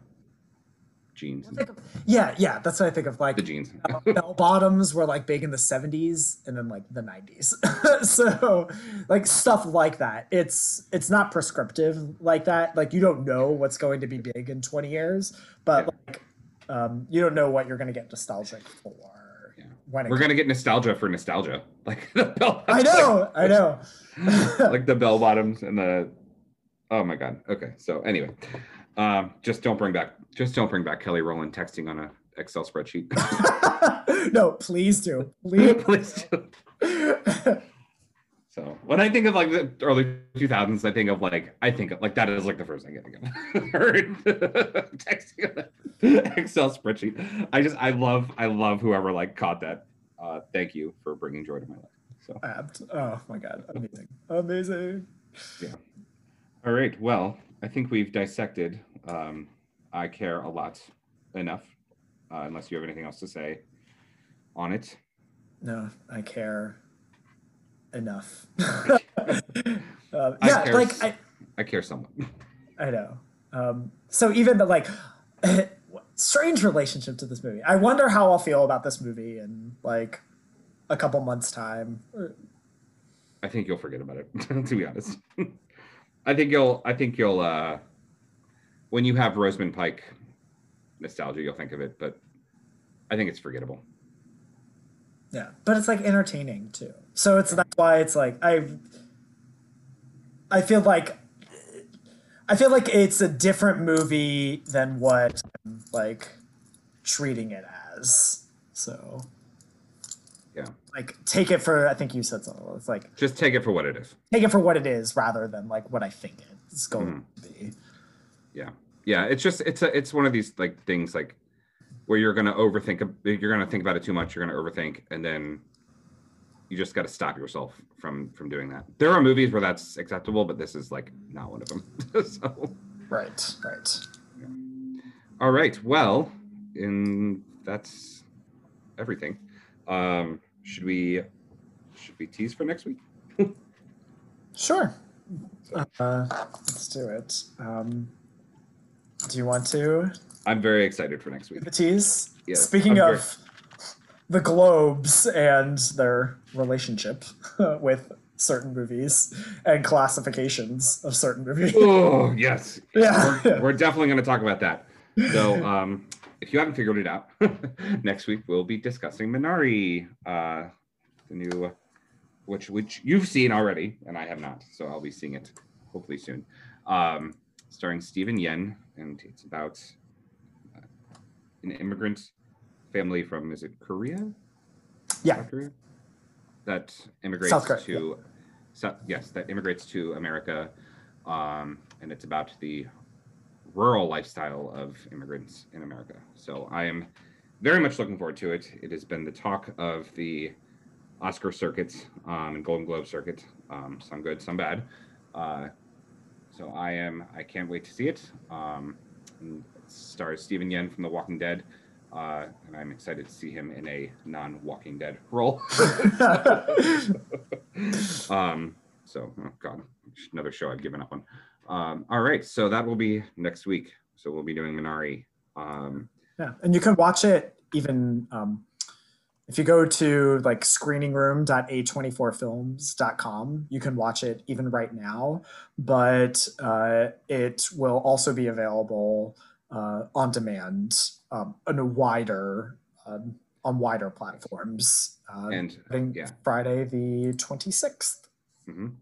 [SPEAKER 5] jeans.
[SPEAKER 4] Of- yeah, yeah, that's what I think of. Like
[SPEAKER 5] The jeans.
[SPEAKER 4] bell bottoms were like big in the 70s and then like the 90s so like stuff like that it's it's not prescriptive like that like you don't know what's going to be big in 20 years but
[SPEAKER 5] Yeah.
[SPEAKER 4] like um you don't know what you're going to get nostalgic for
[SPEAKER 5] Yeah.
[SPEAKER 4] when
[SPEAKER 5] We're gonna get nostalgia for nostalgia, like the bell.
[SPEAKER 4] i know i know
[SPEAKER 5] like the bell bottoms and the. Oh my god. Okay. So anyway, um, just don't bring back, just don't bring back Kelly Rowland texting on a Excel spreadsheet.
[SPEAKER 4] no please do please
[SPEAKER 5] Please do. So when I think of like the early 2000s, I think of like I think of, like that is like the first thing I think of. Heard texting on Excel spreadsheet. I just I love I love whoever like caught that. Uh, thank you for bringing joy to my life. So
[SPEAKER 4] apt oh my god amazing amazing
[SPEAKER 5] all right, well I think we've dissected. Um, I care a lot enough. Uh, unless you have anything else to say on it.
[SPEAKER 4] no i care enough uh,
[SPEAKER 5] I
[SPEAKER 4] yeah
[SPEAKER 5] care
[SPEAKER 4] like i
[SPEAKER 5] I care somewhat.
[SPEAKER 4] I know. Um, so even the like strange relationship to this movie. I wonder how I'll feel about this movie in like a couple months' time.
[SPEAKER 5] I think you'll forget about it, to be honest. I think you'll I think you'll uh when you have Rosamund Pike nostalgia, you'll think of it, but I think it's forgettable.
[SPEAKER 4] Yeah, but it's like entertaining too. So it's that's why it's like I. I feel like. I feel like it's a different movie than what I'm like treating it as. So
[SPEAKER 5] Yeah.
[SPEAKER 4] like take it for I think you said something. It's like
[SPEAKER 5] Just take it for what it is.
[SPEAKER 4] take it for what it is rather than like what I think it's going mm-hmm. to be.
[SPEAKER 5] Yeah. Yeah. It's just it's a it's one of these like things like where you're gonna overthink a- you're gonna think about it too much, you're gonna overthink, and then you just gotta stop yourself from from doing that. There are movies where that's acceptable, but this is like not one of them. so
[SPEAKER 4] Right, right.
[SPEAKER 5] All right. Well, in that's everything. Um, should we should we tease for next week?
[SPEAKER 4] Sure. Uh, let's do it. Um, do you want to
[SPEAKER 5] I'm very excited for next week.
[SPEAKER 4] the tease?
[SPEAKER 5] Yes,
[SPEAKER 4] Speaking
[SPEAKER 5] I'm
[SPEAKER 4] of the globes and their relationship with certain movies and classifications of certain movies.
[SPEAKER 5] Oh yes.
[SPEAKER 4] Yeah.
[SPEAKER 5] We're, we're definitely going to talk about that. So, um, if you haven't figured it out, next week we'll be discussing Minari, uh, the new, which which you've seen already, and I have not. So I'll be seeing it hopefully soon. Um, starring Steven Yeun, and it's about an immigrant family from is it Korea?
[SPEAKER 4] Yeah.
[SPEAKER 5] South Korea? That immigrates
[SPEAKER 4] Korea,
[SPEAKER 5] to, so, yes, that immigrates to America, um, and it's about the rural lifestyle of immigrants in America. So I am very much looking forward to it. It has been the talk of the Oscar circuit um, and Golden Globe circuit, um, some good, some bad. Uh, so I am, I can't wait to see it. Um, stars Steven Yeun from The Walking Dead. Uh, and I'm excited to see him in a non-Walking Dead role. um, so, oh God, another show I've given up on. Um, all right, so that will be next week. So we'll be doing Minari. Um,
[SPEAKER 4] Yeah, and you can watch it even um, if you go to like screeningroom.a24films.com. You can watch it even right now, but uh, it will also be available uh, on demand um, on a wider um, on wider platforms. Uh,
[SPEAKER 5] and
[SPEAKER 4] I think
[SPEAKER 5] yeah.
[SPEAKER 4] Friday the twenty sixth.
[SPEAKER 5] mhm.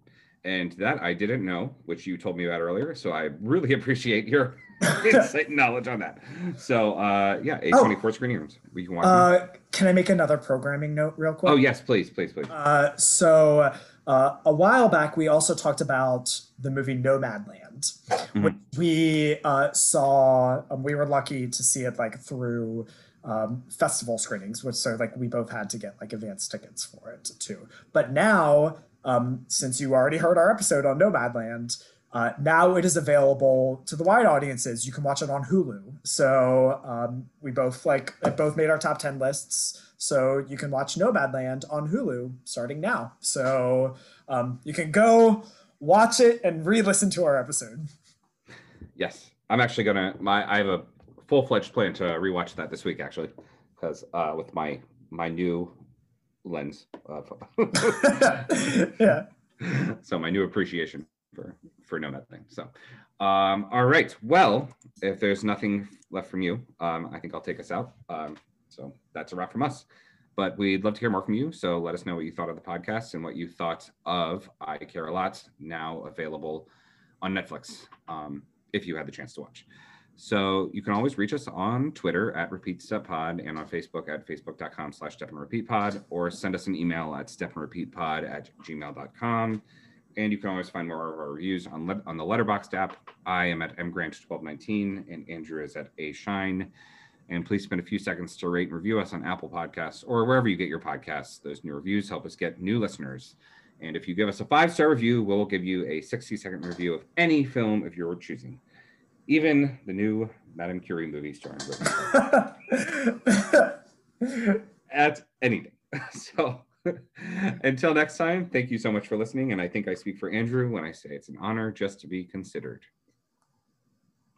[SPEAKER 5] and that I didn't know, which you told me about earlier. So I really appreciate your insight and knowledge on that. So uh, yeah, A24 screening rooms. We can watch.
[SPEAKER 4] Uh, can I make another programming note real quick?
[SPEAKER 5] oh yes, please, please, please.
[SPEAKER 4] Uh, so uh, a while back, we also talked about the movie Nomadland, which we uh, saw. Um, we were lucky to see it like through um, festival screenings, which so like we both had to get like advance tickets for it too. But now, um, since you already heard our episode on Nomadland, uh, now it is available to the wide audiences. You can watch it on Hulu. So um, we both like both made our top ten lists. So you can watch Nomadland on Hulu starting now. So um, you can go watch it and re-listen to our episode.
[SPEAKER 5] Yes, I'm actually gonna. My I have a full fledged plan to rewatch that this week actually, because uh, with my my new lens of
[SPEAKER 4] yeah.
[SPEAKER 5] so my new appreciation for for know nothing. So, um, all right. Well, if there's nothing left from you, um, I think I'll take us out. Um, so that's a wrap from us. But we'd love to hear more from you. So let us know what you thought of the podcast and what you thought of I Care a Lot, now available on Netflix, um, if you had the chance to watch. So you can always reach us on Twitter at Repeat Step Pod and on Facebook at facebook.com slash step and repeat pod or send us an email at step and repeat pod at gmail.com. And you can always find more of our reviews on, le- on the Letterboxd app. I am at mgrant1219 and Andrew is at A Shine. And please spend a few seconds to rate and review us on Apple Podcasts or wherever you get your podcasts. Those new reviews help us get new listeners. And if you give us a five star review, we'll give you a 60 second review of any film of your choosing, even the new Madame Curie movie starring at anything. So until next time, thank you so much for listening. And I think I speak for Andrew when I say it's an honor just to be considered.